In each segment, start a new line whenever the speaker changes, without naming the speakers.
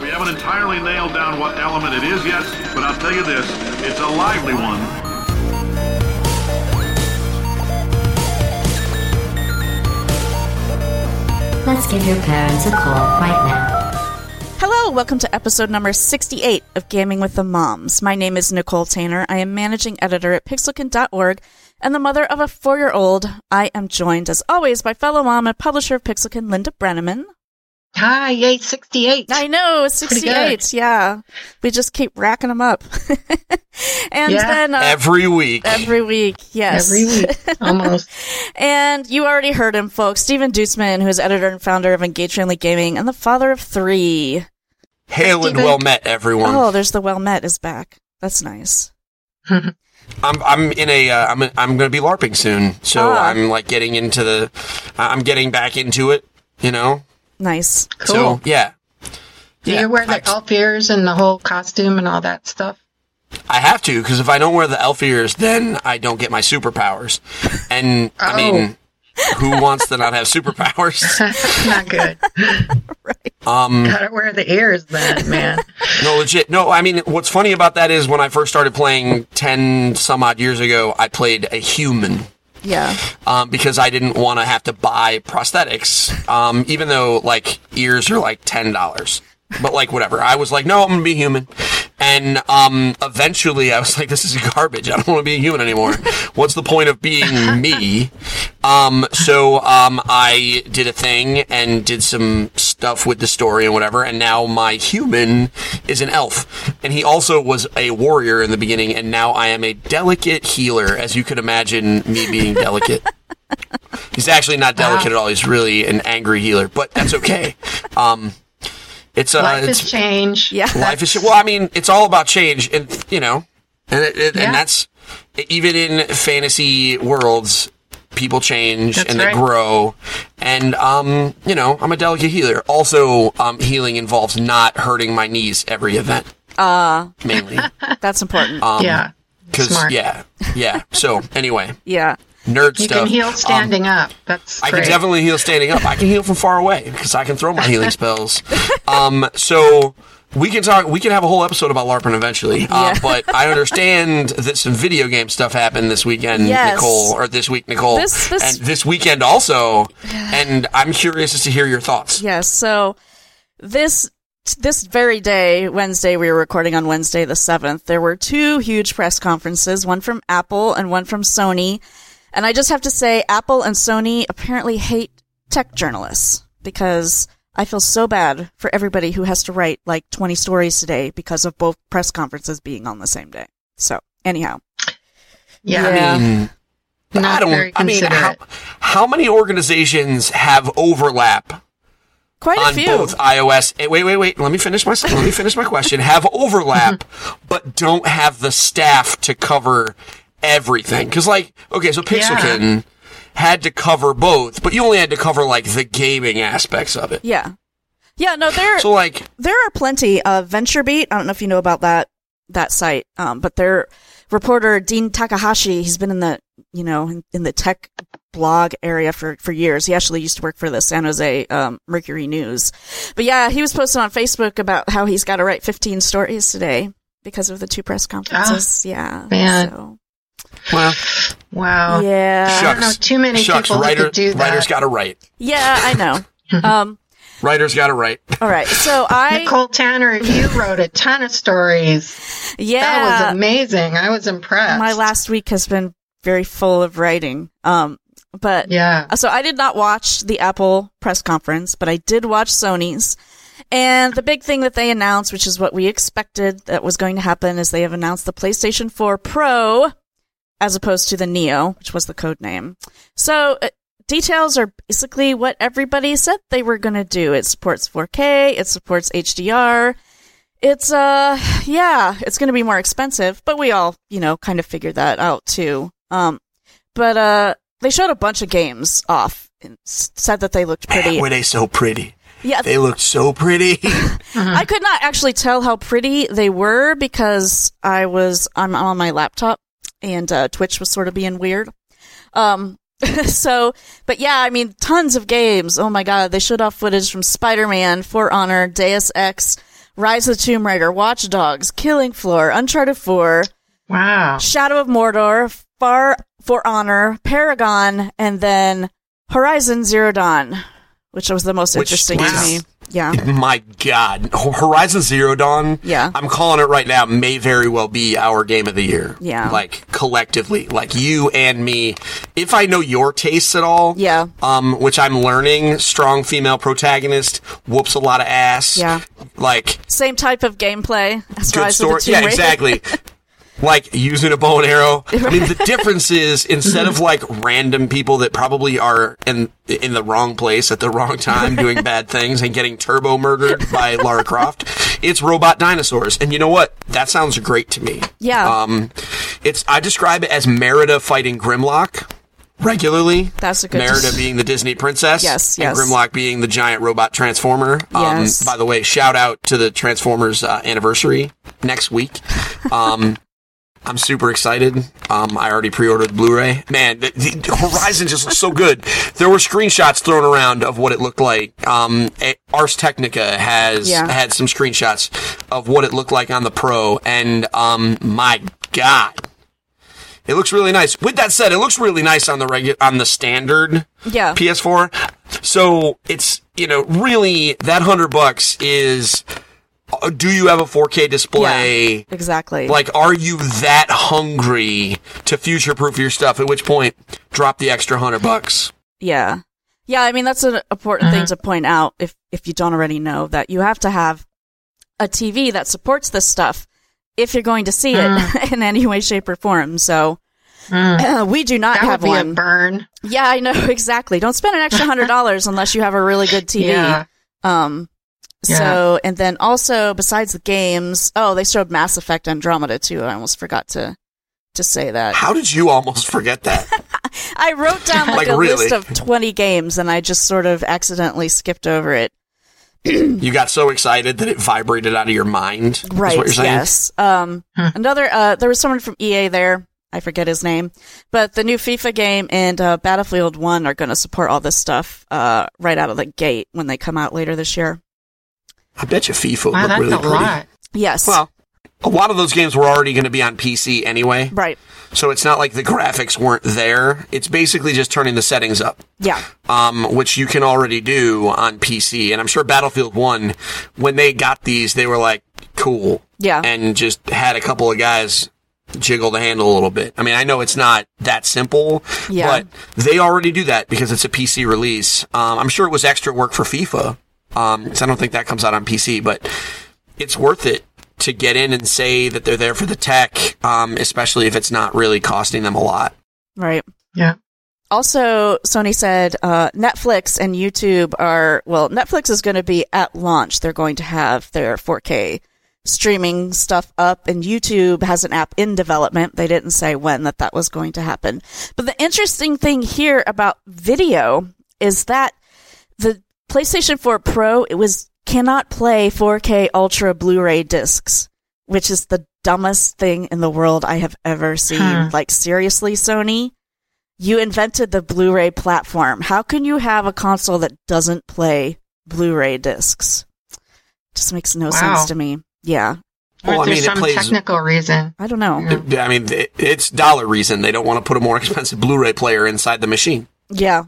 We haven't entirely nailed down what element it is yet, but I'll tell you this, it's a lively one.
Let's give your parents a call right now.
Hello, welcome to episode number 68 of Gaming with the Moms. My name is Nicole Tanner. I am managing editor at pixelkin.org and the mother of a four year old. I am joined, as always, by fellow mom and publisher of Pixelkin, Linda Brenneman.
Hi, yay, 68.
I know, 68. Yeah. We just keep racking them up. and
Yeah.
then uh,
every week.
every week, yes.
Every week, almost.
And you already heard him, folks. Stephen Deuceman, who is editor and founder of Engage Family Gaming and the father of three.
Hail and well met, everyone.
Oh, there's the well met is back. That's nice.
I'm I'm in a uh, I'm I'm going to be larping soon, so
Ah.
I'm like getting into the I'm getting back into it, you know.
Nice.
Cool.
So yeah,
Do
yeah.
you wear
I,
the elf ears and the whole costume and all that stuff?
I have to because if I don't wear the elf ears, then I don't get my superpowers. And I
Oh.
mean, who wants to not have superpowers?
Not good. right.
Um,
Gotta wear the ears then, man.
no, legit. No, I mean, what's funny about that is when I first started playing ten some odd years ago, I played a human.
Yeah.
um, because I didn't want to have to buy prosthetics, um, even though like ears are like ten dollars. But like whatever, I was like, no, I'm gonna be human. And um, eventually, I was like, this is garbage. I don't want to be a human anymore. What's the point of being me? Um, so um, I did a thing and did some stuff with the story and whatever. And now my human is an elf, and he also was a warrior in the beginning. And now I am a delicate healer, as you could imagine me being delicate. He's actually not delicate at all. He's really an angry healer, but that's okay. Um, it's uh,
Life
it's,
is change.
Yeah.
life is well. I mean, it's all about change, and you know, and it, it,
Yeah.
and that's even in fantasy worlds, people change
That's
and they grow. And um, you know, I'm a delicate healer. Also, um, healing involves not hurting my knees every event. Uh mainly
That's important.
um,
yeah.
because
Smart.
yeah, yeah. So anyway,
yeah.
Nerd
You
stuff.
can heal
Um,
standing up. That's
I
great.
can definitely heal standing up. I can heal from far away because I can throw my healing spells. Um, so we can talk. We can have a whole episode about LARPing eventually. Uh,
Yeah.
But I understand that some video game stuff happened this weekend,
Yes.
Nicole, or this week, Nicole,
This- this-
and this weekend also. And I'm curious as to hear your thoughts.
Yes. So this this very day, Wednesday, we were recording on Wednesday the seventh. There were two huge press conferences, one from Apple and one from Sony. And I just have to say, Apple and Sony apparently hate tech journalists because I feel so bad for everybody who has to write like 20 stories today because of both press conferences being on the same day. So anyhow,
Yeah.
Yeah.
Mm,
Not
I don't.
very
I mean, how, how many organizations have overlap
quite a
on
few.
both iOS. Wait, wait, wait. Let me finish my let me finish my question. Have overlap, but don't have the staff to cover everything. Because, like, okay, so Pixelkin had to cover both, but you only had to cover like the gaming aspects of it.
Yeah. Yeah, no, there
So, like,
there are plenty of VentureBeat. I don't know if you know about that that site, um, but their reporter Dean Takahashi, he's been in the you know in, in the tech blog area for for years. He actually used to work for the San Jose um, Mercury News, but yeah, he was posting on Facebook about how he's got to write 15 stories today because of the two press conferences. yeah,
man.
So,
well,
Wow.
yeah,
I don't know too many
shucks.
people who
Writer,
could do that.
writers got to write.
yeah, I know. um,
Writers got to write.
all right, so I
Nicole Tanner, you wrote a ton of stories.
yeah
That was amazing. I was impressed.
my last week has been very full of writing. Um, but
Yeah.
so I did not watch the Apple press conference, but I did watch Sony's. And the big thing that they announced, which is what we expected that was going to happen, is they have announced the PlayStation 4 Pro as opposed to the Neo, which was the code name. So uh, details are basically what everybody said they were going to do. It supports 4K, it supports HDR. It's uh yeah, it's going to be more expensive, but we all, you know, kind of figured that out too. Um but uh they showed a bunch of games off and s- said that they looked pretty.
Man, were they so pretty?
yeah,
They looked so pretty.
I could not actually tell how pretty they were because I was I'm on my laptop and uh, Twitch was sort of being weird. Um, so, but yeah, I mean, tons of games. Oh my god, they showed off footage from Spider-Man, For Honor, Deus Ex, Rise of the Tomb Raider, Watch Dogs, Killing Floor, Uncharted 4,
Wow.
Shadow of Mordor, Far for Honor, Paragon, and then Horizon Zero Dawn, which was the most
Which
interesting
was-
to me. Yeah.
My God, Horizon Zero Dawn.
Yeah.
I'm calling it right now. May very well be our game of the year.
Yeah.
like collectively, like you and me. If I know your tastes at all,
Yeah.
um, which I'm learning, strong female protagonist whoops a lot of ass.
Yeah.
like
Same type of gameplay as
good
Rise
story.
of the Tomb
Yeah, exactly. like using a bow and arrow. I mean, the difference is instead of like random people that probably are in in the wrong place at the wrong time doing bad things and getting turbo murdered by Lara Croft, it's robot dinosaurs. And you know what? That sounds great to me.
Yeah.
Um, it's I describe it as Merida fighting Grimlock. Regularly,
That's a good-
Merida being the Disney princess,
Yes, yes. and.
Grimlock being the giant robot transformer.
Yes.
Um, by the way, shout out to the Transformers uh, anniversary next week. Um, I'm super excited. Um, I already pre-ordered Blu-ray. Man, the, the Horizon just looks so good. There were screenshots thrown around of what it looked like. Um, Ars Technica has
Yeah.
had some screenshots of what it looked like on the Pro, and um, my God, it looks really nice. With that said, it looks really nice on the regu- on the standard
Yeah.
PS4. So it's you know really that hundred bucks is. Uh, Do you have a 4K display?
Yeah, exactly.
Like, are you that hungry to future proof your stuff? At which point, drop the extra hundred bucks.
Yeah. Yeah, I mean that's an important thing to point out if if you don't already know that you have to have a TV that supports this stuff if you're going to see it in any way shape or form. So we do not
That would
have
be a
one.
burn.
yeah, I know exactly. Don't spend an extra $100 unless you have a really good TV.
Yeah.
Um
Yeah.
so and then also besides the games, oh, they showed Mass Effect Andromeda too. I almost forgot to to say that.
How did you almost forget that?
I wrote down like,
Like,
a
really?
list of 20 games and I just sort of accidentally skipped over it.
you got so excited that it vibrated out of your mind. Is
Right.
what you're saying?
Yes. Um, another, uh, there was someone from EA there. I forget his name, but the new FIFA game and uh, Battlefield 1 are going to support all this stuff uh, right out of the gate when they come out later this year.
I bet you FIFA would
Wow,
look really
a
pretty.
lot.
Yes.
Well, a lot of those games were already going to be on PC anyway,
right.
so it's not like the graphics weren't there. It's basically just turning the settings up.
Yeah.
um, which you can already do on PC. And I'm sure Battlefield 1, when they got these, they were like, cool.
Yeah.
And just had a couple of guys jiggle the handle a little bit. I mean, I know it's not that simple,
Yeah.
but they already do that because it's a PC release. Um, I'm sure it was extra work for FIFA. Um, 'cause I don't think that comes out on PC, but it's worth it to get in and say that they're there for the tech, um, especially if it's not really costing them a lot.
Right.
Yeah.
Also, Sony said uh, Netflix and YouTube are well. Netflix is going to be at launch. They're going to have their 4K streaming stuff up, and YouTube has an app in development. They didn't say when that that was going to happen. But the interesting thing here about video is that the PlayStation 4 Pro it was cannot play 4K Ultra Blu-ray discs, which is the dumbest thing in the world I have ever seen.
Huh.
Like seriously, Sony, you invented the Blu-ray platform. How can you have a console that doesn't play Blu-ray discs? Just makes no
Wow.
sense to me. Yeah,
Well,
Or
I
there's
mean, it
some
plays-
technical reason.
I don't know.
I mean, it- it's dollar reason. They don't want to put a more expensive Blu-ray player inside the machine.
Yeah.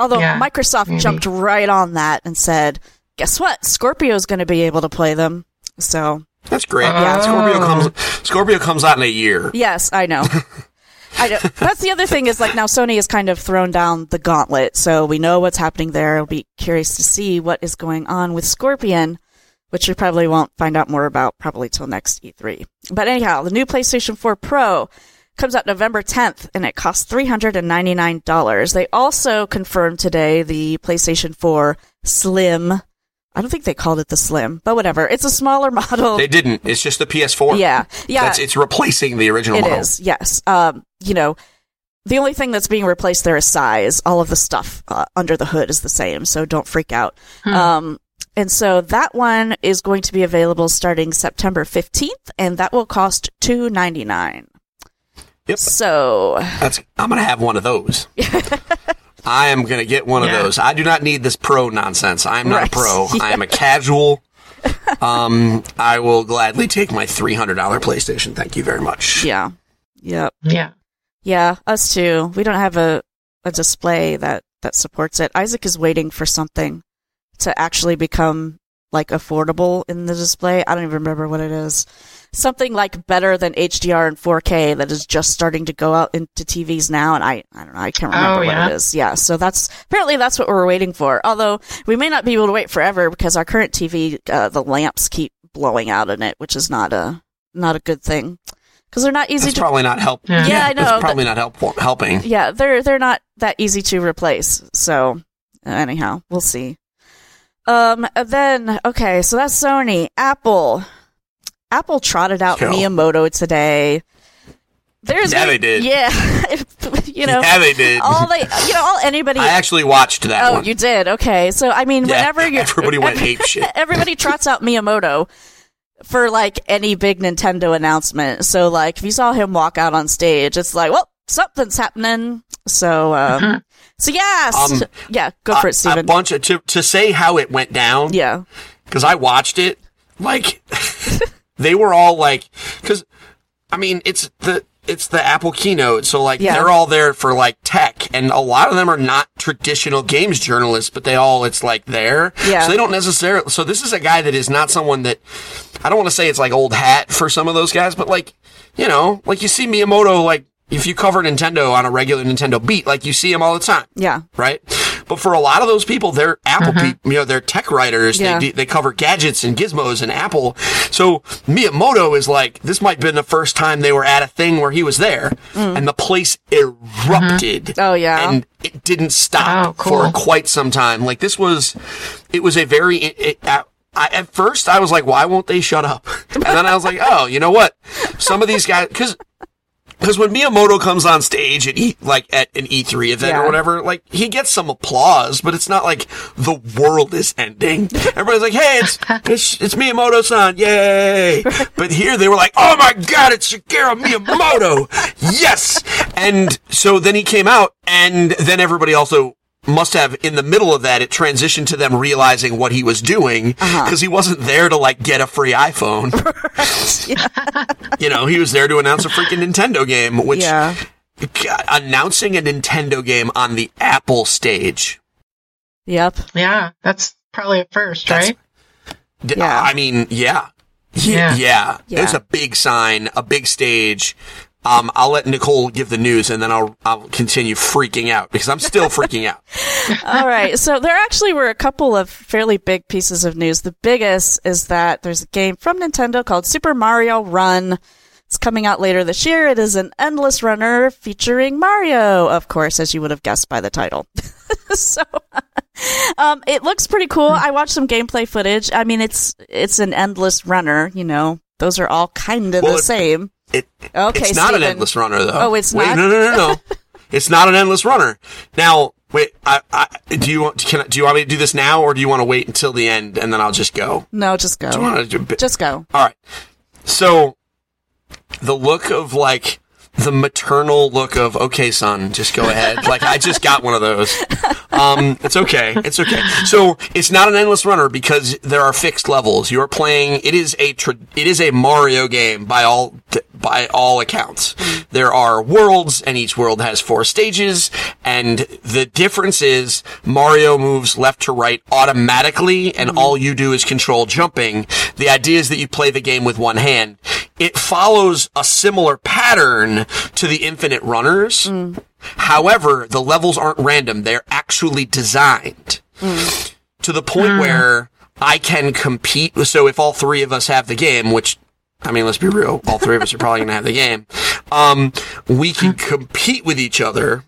Although
Yeah,
Microsoft
maybe.
jumped right on that and said, "Guess what? Scorpio's going to be able to play them." So,
That's great.
Oh.
Scorpio comes. Scorpio comes out in a year.
yes, I know. I know. That's the other thing is like now Sony has kind of thrown down the gauntlet, so we know what's happening there. I'll be curious to see what is going on with Scorpion, which we probably won't find out more about probably till next E3. But anyhow, the new PlayStation 4 Pro comes out November 10th and it costs $399. They also confirmed today the PlayStation 4 Slim. I don't think they called it the Slim, but whatever. It's a smaller model.
They didn't. It's just the PS4.
yeah. Yeah.
That's, it's replacing the original
It
model.
is, yes. Um, you know, the only thing that's being replaced there is size. All of the stuff uh, under the hood is the same, so don't freak out. Um, and so that one is going to be available starting September fifteenth, and that will cost two ninety nine.
Yep.
So
That's. I'm gonna have one of those. I am gonna get one
Yeah.
of those. I do not need this pro nonsense. I am not
Right.
a pro. I am a casual. um, I will gladly take my three hundred dollar PlayStation. Thank you very much.
Yeah. Yep.
Yeah.
Yeah, us too. We don't have a, a display that, that supports it. Isaac is waiting for something to actually become like affordable in the display. I don't even remember what it is. Something like better than HDR and 4K that is just starting to go out into TVs now. And I, I don't know. I can't remember
Oh,
what it is. Yeah. So that's apparently that's what we're waiting for. Although we may not be able to wait forever because our current TV, uh, the lamps keep blowing out in it, which is not a, not a good thing. Cause they're not easy
That's
to
probably not help.
Yeah.
Yeah, I know,
That's
but-
probably not help helping.
yeah, they're they're not that easy to replace. So anyhow, we'll see. Um, then okay, so that's Sony. Apple, Apple trotted out
Yo.
Miyamoto today. There's
Yeah, they did.
Yeah, you know,
yeah, they did.
all they, you know, all anybody.
I actually watched that
oh,
one.
you did. Okay, so I mean,
Yeah,
whenever you
everybody went ape shit.
everybody trots out Miyamoto for like any big Nintendo announcement. So like if you saw him walk out on stage, it's like, well, something's happening. So um so yes.
Um,
yeah, go for
a,
it, Steven.
a bunch of to to say how it went down.
yeah.
because I watched it. Like they were all like, because I mean, it's the it's the Apple keynote, so like
Yeah.
they're all there for like tech, and a lot of them are not traditional games journalists, but they all it's like there.
Yeah.
So they don't necessarily. So this is a guy that is not someone that I don't want to say it's like old hat for some of those guys, but like you know, like you see Miyamoto like. If you cover Nintendo on a regular Nintendo beat, like you see him all the time
Yeah.
right? But for a lot of those people, they're Apple mm-hmm. people, you know, they're tech writers.
Yeah.
They, they cover gadgets and gizmos and Apple. So Miyamoto is like, this might have been the first time they were at a thing where he was there mm. and the place erupted. Mm-hmm.
Oh, yeah.
And it didn't stop
Oh, cool.
for quite some time. Like this was, it was a very, it, it, I, at first I was like, why won't they shut up? And then I was like, oh, you know what? Some of these guys, cause because when Miyamoto comes on stage at e- like at an E3 event
Yeah.
or whatever, like he gets some applause, but it's not like the world is ending. Everybody's like, "Hey, it's it's, it's Miyamoto-san, yay!" But here they were like, "Oh my god, it's Shigeru Miyamoto, yes!" And so then he came out, and then everybody also must have in the middle of that it transitioned to them realizing what he was doing
Uh-huh.
because he wasn't there to like get a free iphone you know, he was there to announce a freaking Nintendo game, which
Yeah.
God, announcing a Nintendo game on the Apple stage.
Yep.
Yeah. That's probably a first,
That's-
right?
D-
Yeah.
I mean, yeah.
Yeah.
Yeah.
Yeah.
It was a big sign, a big stage. Um, I'll let Nicole give the news and then I'll, I'll continue freaking out because I'm still freaking out.
All right. So there actually were a couple of fairly big pieces of news. The biggest is that there's a game from Nintendo called Super Mario Run. It's coming out later this year. It is an endless runner featuring Mario, of course, as you would have guessed by the title. so, um, it looks pretty cool. I watched some gameplay footage. I mean, it's it's an endless runner. You know, those are all kind of
Well,
the
it-
same.
It,
Okay,
it's not
Steven.
an endless runner though.
Oh, it's
Wait,
not?
No, no, no, no. it's not an endless runner. Now, wait. I, I, do you want? Can I, do you want me to do this now, or do you want to wait until the end and then I'll just go?
No, just go.
Do you want to do?
Just go.
All right. So the look of like the maternal look of okay, son, just go ahead. like I just got one of those. Um, it's okay. It's okay. So it's not an endless runner because there are fixed levels. You are playing. It is a tra- it is a Mario game by all by all accounts. There are worlds, and each world has four stages. And the difference is Mario moves left to right automatically, and all you do is control jumping. The idea is that you play the game with one hand. It follows a similar pattern to the Infinite Runners. However, the levels aren't random. They're actually designed to the point where I can compete. So if all three of us have the game, which, I mean, let's be real, all three of us are probably going to have the game. Um, we can compete with each other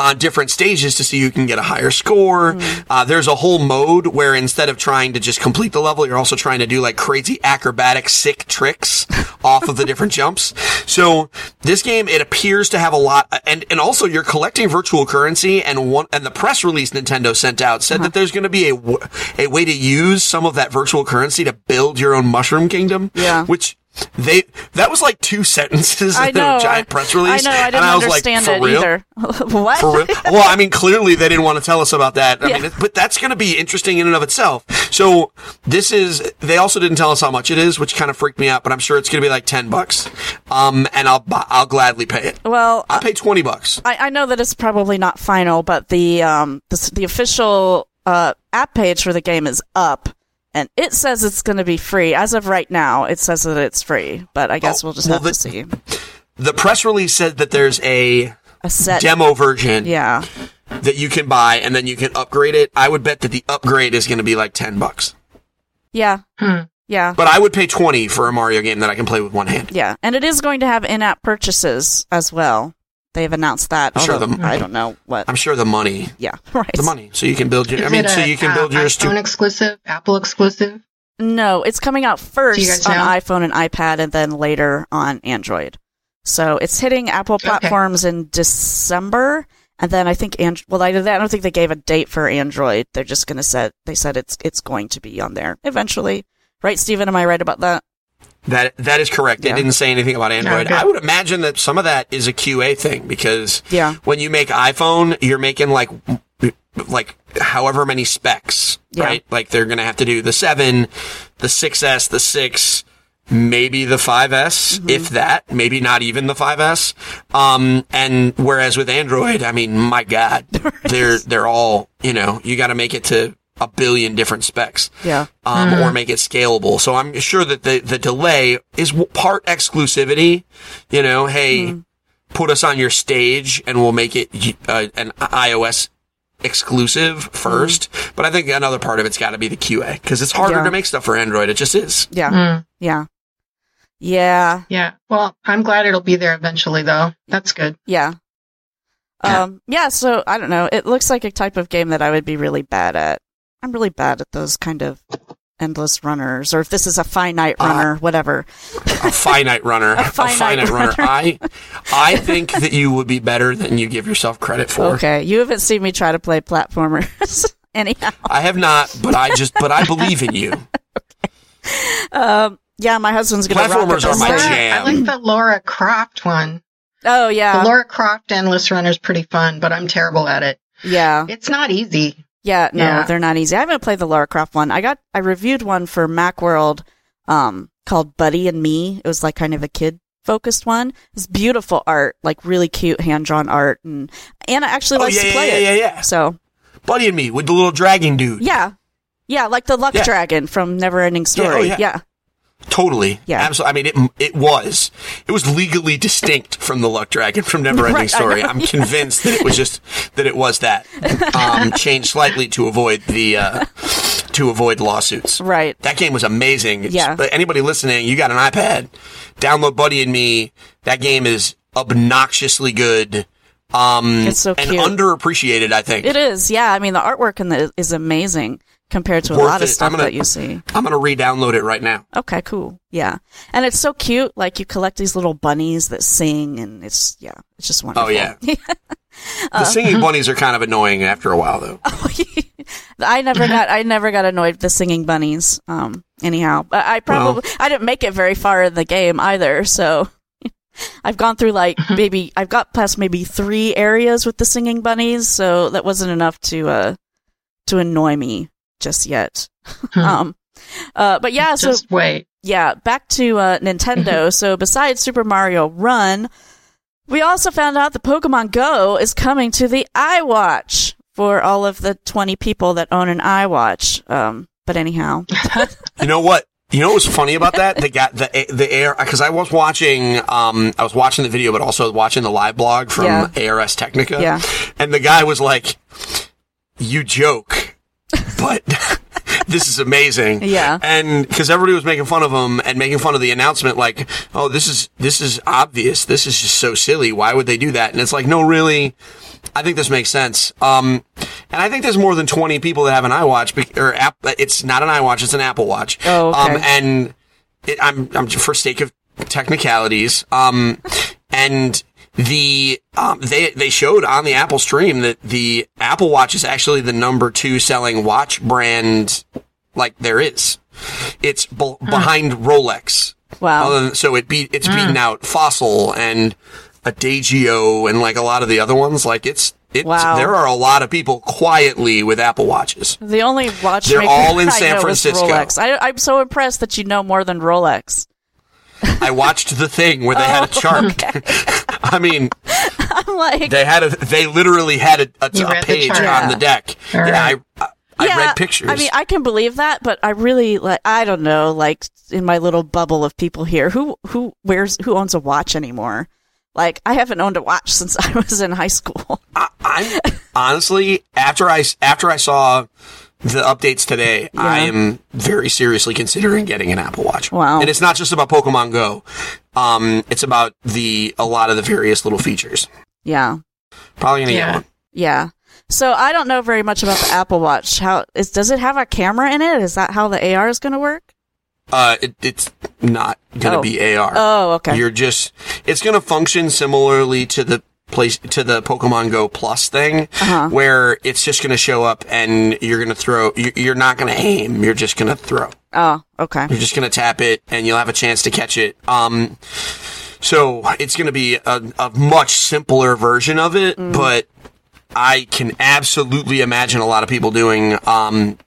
on different stages to see who can get a higher score. Mm. Uh, there's a whole mode where instead of trying to just complete the level, you're also trying to do like crazy acrobatic sick tricks off of the different jumps. So this game, it appears to have a lot, and, and also you're collecting virtual currency and one, and the press release Nintendo sent out said that uh-huh. there's going to be a, w- a way to use some of that virtual currency to build your own mushroom kingdom.
Yeah.
Which they, that was like two sentences
I
in
know.
a giant press release.
I know. I didn't
I like,
understand
"For
it
real?"
either. what?
Well, I mean, clearly they didn't want to tell us about that. I
Yeah.
mean, but that's going to be interesting in and of itself. So this is. They also didn't tell us how much it is, which kind of freaked me out. But I'm sure it's going to be like ten bucks. Um, and I'll I'll gladly pay it.
Well,
I'll pay twenty bucks.
I, I know that it's probably not final, but the um the, the official uh app page for the game is up, and it says it's going to be free. As of right now, it says that it's free, but I guess
Oh,
we'll just
well,
have
the-
to see
The press release said that there's a
a set.
demo version
Yeah,
that you can buy, and then you can upgrade it. I would bet that the upgrade is going to be like ten bucks.
yeah,
Hmm.
yeah,
But I would pay twenty for a Mario game that I can play with one hand.
yeah, and it is going to have in-app purchases as well. They've announced that.
Sure,
although
the-
I don't know what.
I'm sure the money,
yeah, right.
the money, so you can build your.
Is
I mean,
it
so you can
uh,
build yours
iPhone
too.
exclusive, Apple exclusive.
No, it's coming out first on iPhone and iPad, and then later on Android. So it's hitting Apple
Okay.
platforms in December, and then I think and well, I, I don't think they gave a date for Android. They're just going to set. They said it's it's going to be on there eventually, right, Stephen? Am I right about that?
That that is correct.
Yeah.
didn't say anything about Android.
Okay.
I would imagine that some of that is a QA thing because
Yeah.
when you make iPhone, you're making like like however many specs,
Yeah.
right? Like they're gonna have to do the seven, the 6S, the six, maybe the 5S,
Mm-hmm.
if that, maybe not even the 5S. Um, and whereas with Android, I mean, my God, they're they're all you know, you got to make it to a billion different specs
Yeah.
um, or make it scalable. So I'm sure that the, the delay is part exclusivity. You know, hey, put us on your stage and we'll make it uh, an iOS exclusive first. But I think another part of it's got to be the QA because it's harder
Yeah.
to make stuff for Android. It just is.
Yeah.
Mm,
Yeah. Yeah.
yeah. Well, I'm glad it'll be there eventually, though. That's good.
Yeah. Um, yeah, so I don't know. It looks like a type of game that I would be really bad at. I'm really bad at those kind of endless runners, or if this is a finite
Uh,
runner, whatever.
A finite runner, a
finite
finite, runner.
runner.
I, I think that you would be better than you give yourself credit for.
Okay, you haven't seen me try to play platformers. Anyhow,
I have not, but I just, but I believe in you.
um, yeah, my husband's gonna rock
Platformers
it
are my jam.
I like the Lara Croft one.
Oh yeah,
The Lara Croft Endless Runner is pretty fun, but I'm terrible at it.
yeah,
It's not easy.
Yeah. No,
Yeah.
they're not easy. I haven't played the Lara Croft one. I got, I reviewed one for MacWorld, um, called Buddy and Me. It was like kind of a kid focused one. It's beautiful art, like really cute hand drawn art, and Anna actually
Oh
likes
yeah,
to play
yeah,
it.
yeah, yeah. yeah.
So
Buddy and me with the little dragon dude.
yeah, yeah, like the Luck. Dragon from Neverending
Yeah, oh,
Story.
yeah.
yeah.
Totally.
Yeah.
Absolutely. I mean, it, it was. It was legally distinct from the Luck Dragon from Neverending
Right,
Story. I'm convinced that it was just, that it was that. Um, changed slightly to avoid the, uh, to avoid lawsuits.
Right.
That game was amazing. It's-
Yeah.
but Anybody listening, you got an iPad, download Buddy and Me. That game is obnoxiously good. Um,
It's so cute.
and underappreciated, I think.
It is. Yeah, I mean the artwork in the is amazing compared to a lot of stuff
gonna-
that you see.
I'm going to re-download it right now.
Okay, cool. Yeah. And it's so cute. Like you collect these little bunnies that sing and it's, yeah, it's just wonderful.
Oh, yeah. The singing bunnies are kind of annoying after a while, though.
I never got, I never got annoyed with the singing bunnies. Um, anyhow, but I probably, I didn't make it very far in the game either. So I've gone through like maybe, I've got past maybe three areas with the singing bunnies. So that wasn't enough to, uh, to annoy me just yet. um, uh, but yeah, so
Just wait.
yeah, back to uh, Nintendo. so besides Super Mario Run, we also found out that Pokemon Go is coming to the iWatch for all of the 20 people that own an iWatch. Um, but anyhow,
You know what? You know what was funny about that? They got the the air because I was watching um I was watching the video, but also watching the live blog from
Yeah.
ARS Technica.
Yeah.
and the guy was like, "You joke, but." This is amazing.
Yeah.
And because everybody was making fun of him and making fun of the announcement, like, oh, this is, this is obvious. This is just so silly. Why would they do that? And it's like, no, really, I think this makes sense. Um, and I think there's more than 20 people that have an iWatch, bec- or app, it's not an iWatch, it's an Apple Watch.
Oh, okay.
Um, and it, I'm, I'm for sake of technicalities, um, and the, um, they, they showed on the Apple stream that the Apple Watch is actually the number two selling watch brand like there is. It's be- behind Rolex.
Wow.
Than- so it beat, it's beaten out Fossil and, Adagio and like a lot of the other ones. Like it's it's
Wow.
there are a lot of people quietly with Apple watches.
The only watch
They're all in San Francisco.
I, I'm so impressed that you know more than Rolex.
I watched the thing where they had a
Oh,
chart. I mean,
I'm like,
they had a they literally had a, a, a
read the
page on the deck.
All
yeah, I,
right.
I, I
yeah,
read pictures.
I mean, I can believe that, but I really like. I don't know, like in my little bubble of people here, who who wears who owns a watch anymore? Like, I haven't owned a watch since I was in high school.
I'm honestly after I after I saw the updates today, I am very seriously considering getting an Apple Watch.
Wow.
And it's not just about Pokemon Go. Um, it's about the a lot of the various little features.
Yeah,
Probably gonna
Yeah.
get one.
yeah. So I don't know very much about the Apple Watch. How is? Does it have a camera in it? Is that how the AR is going to work?
Uh, it, it's not gonna
Oh.
be AR.
Oh, okay.
You're just it's gonna function similarly to the place to the Pokemon Go Plus thing,
Uh-huh.
where it's just gonna show up and you're gonna throw. you- You're not gonna aim. You're just gonna throw.
oh, okay.
You're just gonna tap it and you'll have a chance to catch it. Um, so it's gonna be a, a much simpler version of it,
Mm.
but I can absolutely imagine a lot of people doing um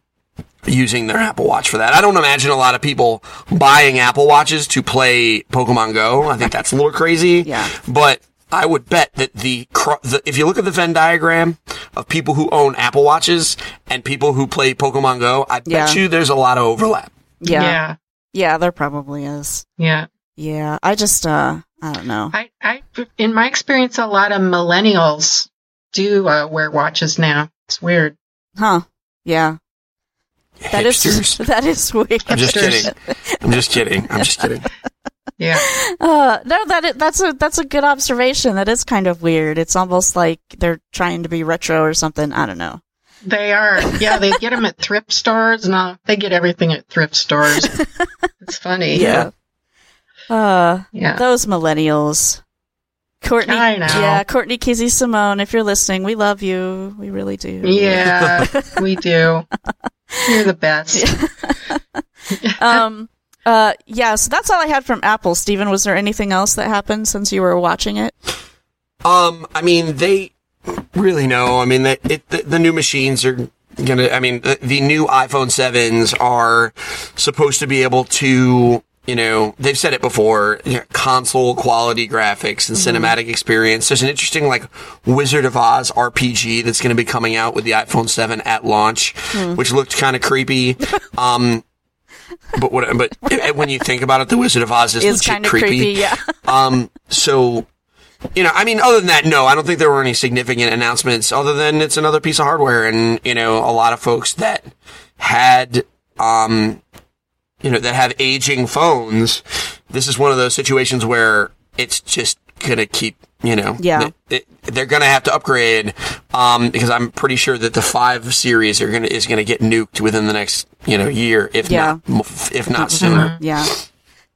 using their Apple Watch for that. I don't imagine a lot of people buying Apple Watches to play Pokemon Go. I think that's a little crazy.
Yeah.
But I would bet that the, the if you look at the Venn diagram of people who own Apple Watches and people who play Pokemon Go, I bet
Yeah.
you there's a lot of overlap.
Yeah.
yeah.
Yeah, there probably is.
Yeah.
Yeah. I just uh I don't know.
I, I, in my experience, a lot of millennials do uh, wear watches now. It's weird.
Huh. Yeah. That is
Hipsters.
that is weird.
I'm just kidding. I'm just kidding. I'm just kidding.
Yeah.
Uh no that is, that's a that's a good observation. That is kind of weird. It's almost like they're trying to be retro or something. I don't know.
They are. Yeah, they get them at thrift stores. No, they get everything at thrift stores. It's funny.
Yeah. Uh
Yeah.
those millennials. Courtney
I know.
Yeah, Courtney Kizzy Simone, if you're listening, we love you. We really do.
Yeah, we do. You're the best.
Um uh yeah, so that's all I had from Apple. Steven, was there anything else that happened since you were watching it?
Um, I mean, they really know. I mean, that it, the, the new machines are gonna. I mean, the, the new iPhone sevens are supposed to be able to. You know, they've said it before. You know, console quality graphics and cinematic experience. There's an interesting like Wizard of Oz RPG that's going to be coming out with the iPhone Seven at launch, which looked kind of creepy. Um. But what? But when you think about it, the Wizard of Oz is
Is kind of creepy, yeah.
um, so, you know, I mean, other than that, no, I don't think there were any significant announcements other than it's another piece of hardware. And, you know, a lot of folks that had, um, you know, that have aging phones, this is one of those situations where it's just gonna keep, you know,
Yeah.
it- they're gonna have to upgrade, um, because I'm pretty sure that the five series are gonna, is gonna get nuked within the next, you know, year, if
Yeah.
not, if not sooner.
Yeah.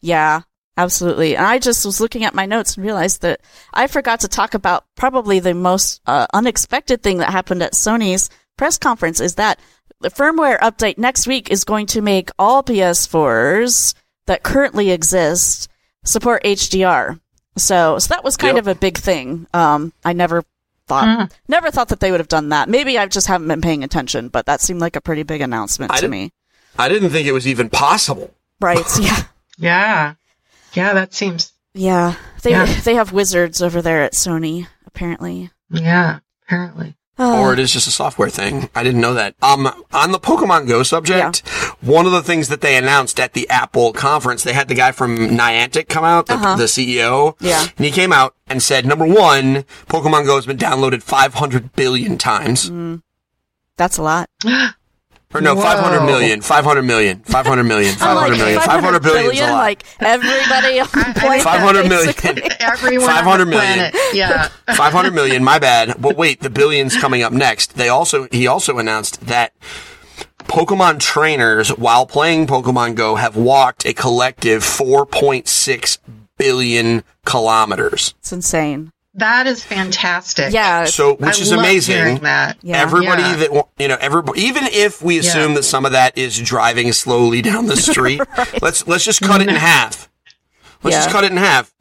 Yeah, absolutely. And I just was looking at my notes and realized that I forgot to talk about probably the most uh, unexpected thing that happened at Sony's press conference is that the firmware update next week is going to make all PS4s that currently exist support HDR. So, so that was kind
Yep.
of a big thing. Um, I never thought, never thought that they would have done that. Maybe I just haven't been paying attention, but that seemed like a pretty big announcement
I
to me.
I didn't think it was even possible.
Right? Yeah.
Yeah. Yeah, that seems.
Yeah, they
Yeah.
they have wizards over there at Sony. Apparently,
Yeah, apparently.
Oh,
or it is just a software thing. I didn't know that. Um, on the Pokemon Go subject, one of the things that they announced at the Apple conference, they had the guy from Niantic come out, the, the CEO.
Uh-huh. Yeah.
And he came out and said, number one, Pokemon Go has been downloaded 500 billion times.
that's a lot.
Or no,
Whoa.
500 million, 500 million, 500 million, 500 million, 500 billion is a lot.
like everybody on the
I- I
planet.
500 million.
Everyone
500
on the
million.
planet. Yeah.
500 million, my bad. But wait, the billions coming up next. They also, he also announced that Pokemon trainers, while playing Pokemon Go, have walked a collective 4.6 billion kilometers.
It's insane.
That is fantastic.
Yeah.
So, which
I
is
love
amazing.
hearing that.
Yeah.
Everybody
Yeah.
that, you know, everybody, even if we assume
Yeah.
that some of that is driving slowly down the street, let's, let's just cut it in half. Let's just cut it in half.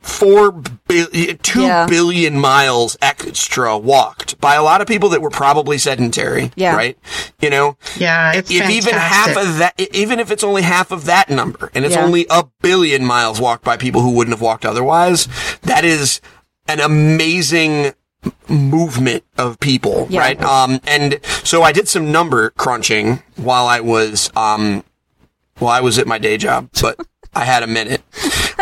four billion, two
Yeah.
billion miles extra walked by a lot of people that were probably sedentary.
Yeah.
Right. You know,
Yeah, it's
if even half of that, even if it's only half of that number, and it's
Yeah.
only a billion miles walked by people who wouldn't have walked otherwise, that is an amazing movement of people,
Yeah.
right? Um, and so I did some number crunching while I was, um, while I was at my day job, but I had a minute.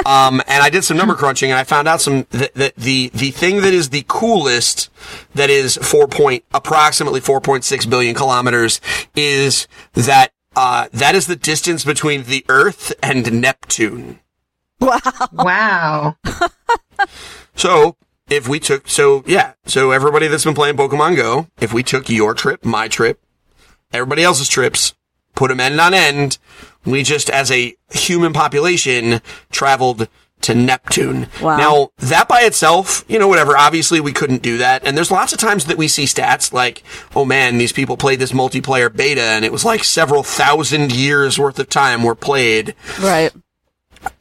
Um, and I did some number crunching and I found out some, that, that the, the thing that is the coolest, that is four point, approximately 4.6 billion kilometers is that, uh, that is the distance between the Earth and Neptune.
Wow. Wow.
So if we took, so yeah, so everybody that's been playing Pokemon Go, if we took your trip, my trip, everybody else's trips, put them end on end, we just as a human population traveled to Neptune.
Wow.
Now that by itself, you know, whatever, obviously we couldn't do that. And there's lots of times that we see stats like, oh man, these people played this multiplayer beta and it was like several thousand years worth of time were played
Right.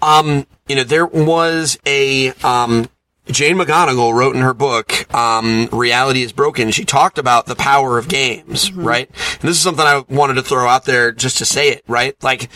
um, you know, there was a, um, Jane McGonigal wrote in her book, um, Reality is Broken. She talked about the power of games, right? And this is something I wanted to throw out there just to say it, right? Like,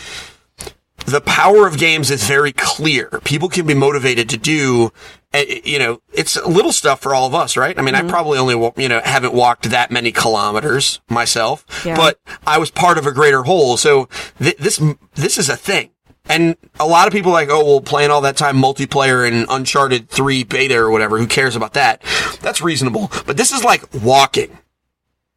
the power of games is very clear. People can be motivated to do, uh, you know, it's little stuff for all of us, right? I mean, I probably only, you know, haven't walked that many kilometers myself,
Yeah.
but I was part of a greater whole. So th- this, this is a thing. And a lot of people are like, oh, well, playing all that time multiplayer in Uncharted 3 beta or whatever, who cares about that? That's reasonable. But this is like walking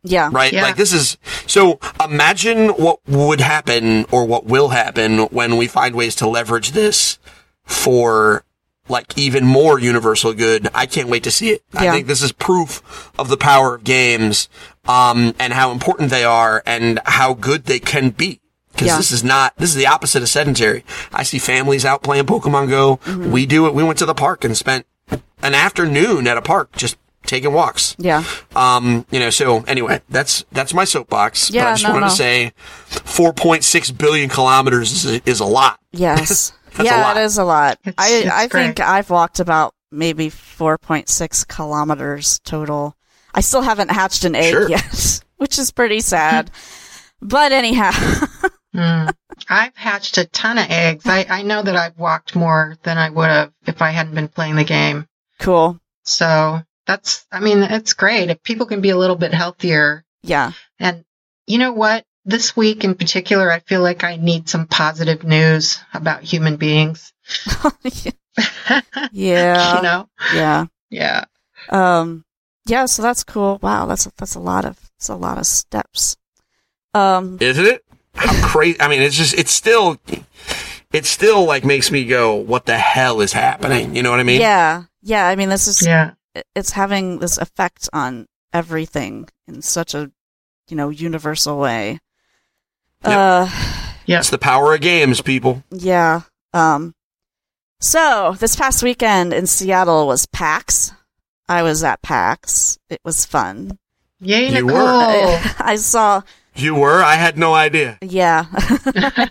Yeah.
right?
Yeah.
Like this is, so imagine what would happen or what will happen when we find ways to leverage this for like even more universal good. I can't wait to see it. I think this is proof of the power of games, um, and how important they are and how good they can be. Cause
Yeah.
this is not, this is the opposite of sedentary. I see families out playing Pokemon Go.
Mm-hmm.
We do it. We went to the park and spent an afternoon at a park just taking walks.
Yeah.
Um, you know, so anyway, that's that's my soapbox. but
Yeah,
I just
no,
wanted
no.
to say, 4.6 billion kilometers is, is a lot.
Yes.
That's a
yeah,
lot.
it is a lot.
It's-
I
it's
I think
great.
I've walked about maybe 4.6 kilometers total. I still haven't hatched an egg
Sure.
yet, which is pretty sad. but anyhow,
Mm. I've hatched a ton of eggs. I, I know that I've walked more than I would have if I hadn't been playing the game.
cool.
So that's, I mean, it's great. If people can be a little bit healthier.
Yeah.
And you know what? This week in particular, I feel like I need some positive news about human beings.
yeah.
you know?
Yeah.
Yeah.
Um yeah, so that's cool. Wow, that's that's a lot of that's a lot of steps. Um
Isn't it? How crazy. I mean, it's just, it's still, it still like makes me go, what the hell is happening? You know what I mean?
yeah. Yeah, I mean this is
Yeah.
it's having this effect on everything in such a you know universal way.
Yep.
Uh
It's the power of games, people.
yeah. Um so this past weekend in Seattle was PAX. I was at PAX. It was fun.
Yay,
You
Nicole.
were.
I, I saw
You were? I had no idea.
Yeah.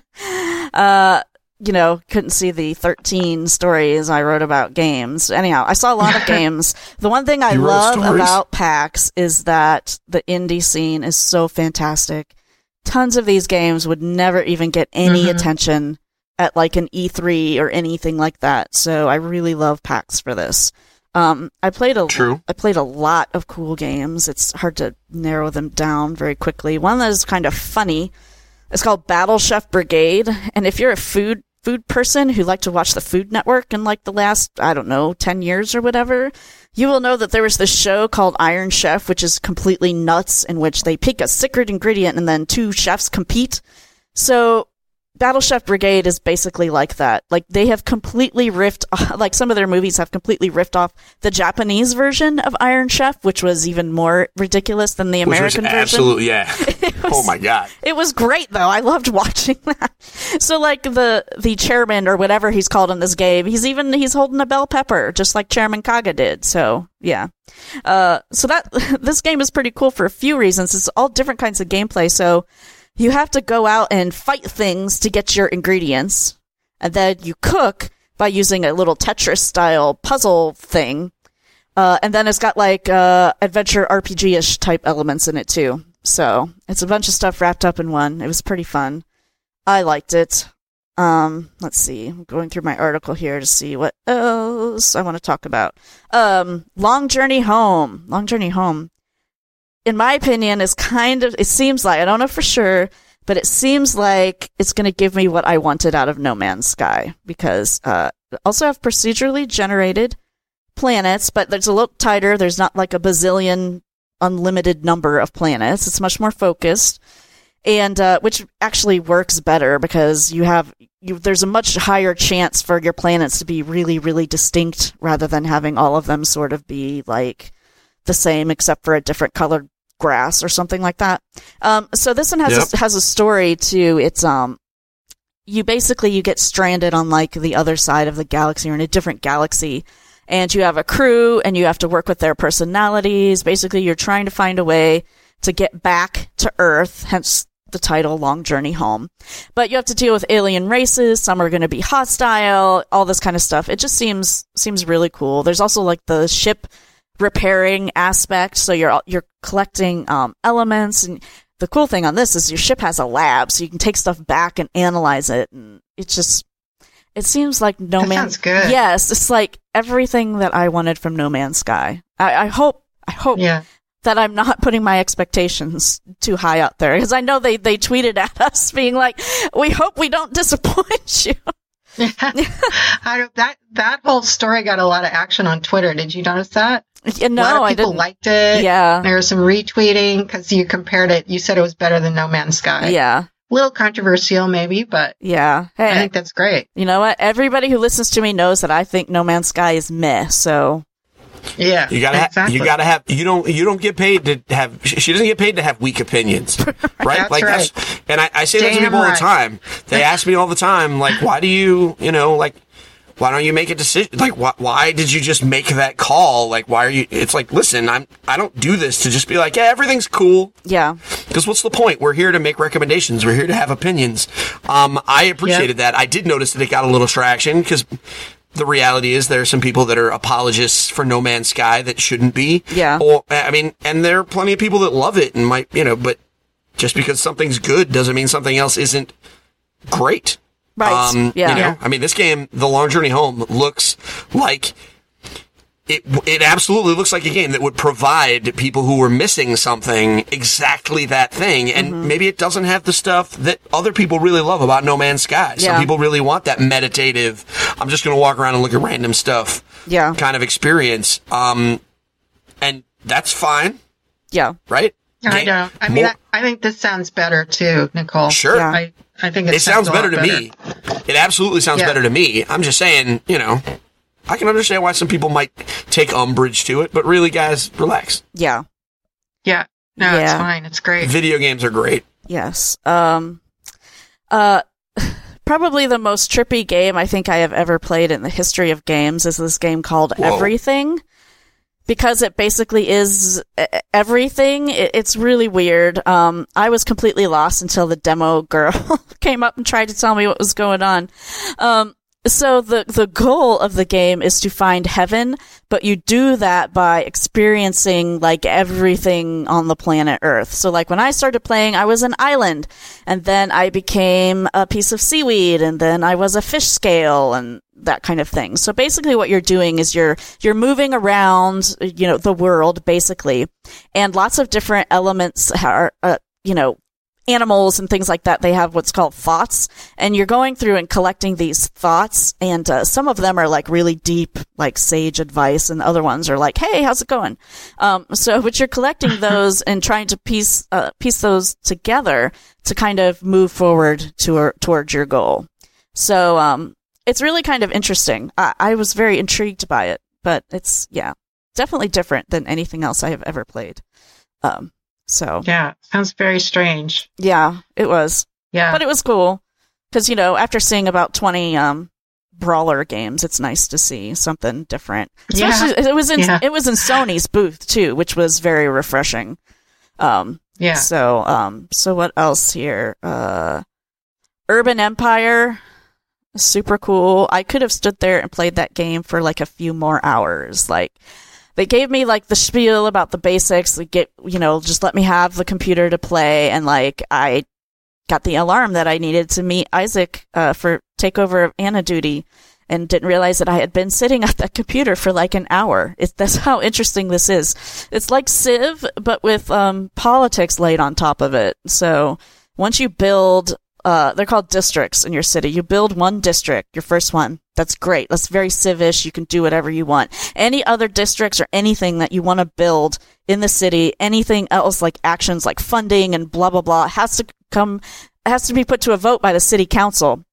uh, you know, couldn't see the 13 stories I wrote about games. Anyhow, I saw a lot of games. The one thing I love
stories?
about PAX is that the indie scene is so fantastic. Tons of these games would never even get any
Mhm.
attention at like an E3 or anything like that. So I really love PAX for this. Um, I played a
True.
I played a lot of cool games. It's hard to narrow them down very quickly. One that is kind of funny It's called Battle Chef Brigade. And if you're a food food person who like to watch the Food Network in like the last, I don't know, 10 years or whatever, you will know that there was this show called Iron Chef, which is completely nuts, in which they pick a secret ingredient and then two chefs compete. So Battle Chef Brigade is basically like that. Like they have completely riffed, like some of their movies have completely riffed off the Japanese version of Iron Chef, which was even more ridiculous than the American version.
absolutely, yeah.
was-
oh my God.
It was great though. I loved watching that. So like the the chairman or whatever he's called in this game, he's even he's holding a bell pepper just like Chairman Kaga did. So yeah. Uh so that this game is pretty cool for a few reasons. It's all different kinds of gameplay. So you have to go out and fight things to get your ingredients. And then you cook by using a little Tetris style puzzle thing. Uh, and then it's got like uh, adventure RPG ish type elements in it too. So it's a bunch of stuff wrapped up in one. It was pretty fun. I liked it. Um, let's see. I'm going through my article here to see what else I want to talk about. Um, Long Journey Home. Long Journey Home. In my opinion, is kind of, it seems like, I don't know for sure, but it seems like it's going to give me what I wanted out of No Man's Sky because, uh, also have procedurally generated planets, but there's a little tighter. There's not like a bazillion unlimited number of planets. It's much more focused and uh, which actually works better because you have you, there's a much higher chance for your planets to be really really distinct rather than having all of them sort of be like the same except for a different colored grass or something like that. Um, so this one has
Yep.
a, has a story too. It's um you basically you get stranded on like the other side of the galaxy or in a different galaxy and you have a crew and you have to work with their personalities. Basically, you're trying to find a way to get back to Earth, hence the title Long Journey Home. But you have to deal with alien races, some are going to be hostile, all this kind of stuff. It just seems seems really cool. There's also like the ship repairing aspect, so you're you're collecting um, elements and the cool thing on this is your ship has a lab, so you can take stuff back and analyze it, and it's just it seems like No
That
Man's
good.
Yes, it's like everything that I wanted from No Man's Sky. I, I hope I hope
Yeah.
that I'm not putting my expectations too high out there because I know they they tweeted at us being like, "We hope we don't disappoint you."
I that that whole story got a lot of action on Twitter. Did you notice that?
Yeah,
a lot
no,
of
I
people
didn't.
liked it.
Yeah,
There was some retweeting because you compared it. You said it was better than No Man's Sky.
yeah,
little controversial maybe, but
yeah. hey, I
think that's great.
you know what? Everybody who listens to me knows that I think No Man's Sky is meh. So
Yeah,
You gotta,
exactly.
ha- you gotta have. You don't, you don't get paid to have. She she doesn't get paid to have weak opinions, right?
That's
like
right.
that's, and I, I say that to
Damn
people all the time. They ask me all the time, like, why do you, you know, like, why don't you make a decision? Like, why, why did you just make that call? Like, why are you? It's like, listen, I'm, I don't do this to just be like, yeah, everything's cool.
yeah,
Because what's the point? We're here to make recommendations. We're here to have opinions. Um, I appreciated that. I did notice that it got a little traction because the reality is there are some people that are apologists for No Man's Sky that shouldn't be.
Yeah.
Or I mean, and there are plenty of people that love it and might, you know, but just because something's good doesn't mean something else isn't great.
Right.
Um,
yeah,
You know, I mean, this game, The Long Journey Home, looks like it. It absolutely looks like a game that would provide people who were missing something exactly that thing, and
Mm-hmm.
maybe it doesn't have the stuff that other people really love about No Man's Sky. Some
Yeah.
people really want that meditative. I'm just going to walk around and look at random stuff.
Yeah.
Kind of experience. Um, and that's fine,
yeah,
right?
I
Ga-
don't. I mean,
more-
I, I think this sounds better too, Nicole.
Sure.
Yeah.
I, I think it,
it sounds
a
better
lot
to me. It absolutely sounds
Yeah.
better to me. I'm just saying, you know, I can understand why some people might take umbrage to it, but really, guys, relax.
yeah.
Yeah. No,
Yeah.
it's fine. It's great.
Video games are great.
Yes. Um, uh, probably the most trippy game I think I have ever played in the history of games is this game called
Whoa.
Everything. Because it basically is everything. It, it's really weird. Um, I was completely lost until the demo girl came up and tried to tell me what was going on. Um, so the the goal of the game is to find heaven, but you do that by experiencing like everything on the planet Earth. So like when I started playing, I was an island, and then I became a piece of seaweed, and then I was a fish scale, and that kind of thing. So basically, what you're doing is you're you're moving around, you know, the world basically, and lots of different elements are, uh, you know, animals and things like that, they have what's called thoughts, and you're going through and collecting these thoughts, and uh, some of them are like really deep, like sage advice, and other ones are like, "Hey, how's it going?" Um, so, but you're collecting those and trying to piece uh, piece those together to kind of move forward to towards your goal. So, um, it's really kind of interesting. I, I was very intrigued by it, but it's yeah, definitely different than anything else I have ever played. Um, so
Yeah. Sounds very strange.
yeah, it was
Yeah.
but it was cool because you know after seeing about 20 um brawler games it's nice to see something different
Yeah.
it was in
Yeah.
it was in sony's booth too which was very refreshing um
yeah.
so um so what else here uh urban empire super cool. I could have stood there and played that game for like a few more hours. Like they gave me like the spiel about the basics. They get you know just let me have the computer to play, and like I got the alarm that I needed to meet Isaac uh, for takeover of Anna duty. And didn't realize that I had been sitting at that computer for like an hour. It's, that's how interesting this is. It's like Civ, but with um, politics laid on top of it. So once you build uh, they're called districts in your city. You build one district, your first one. That's great. That's very civish. You can do whatever you want. Any other districts or anything that you want to build in the city, anything else like actions like funding and blah, blah, blah, has to come, has to be put to a vote by the city council.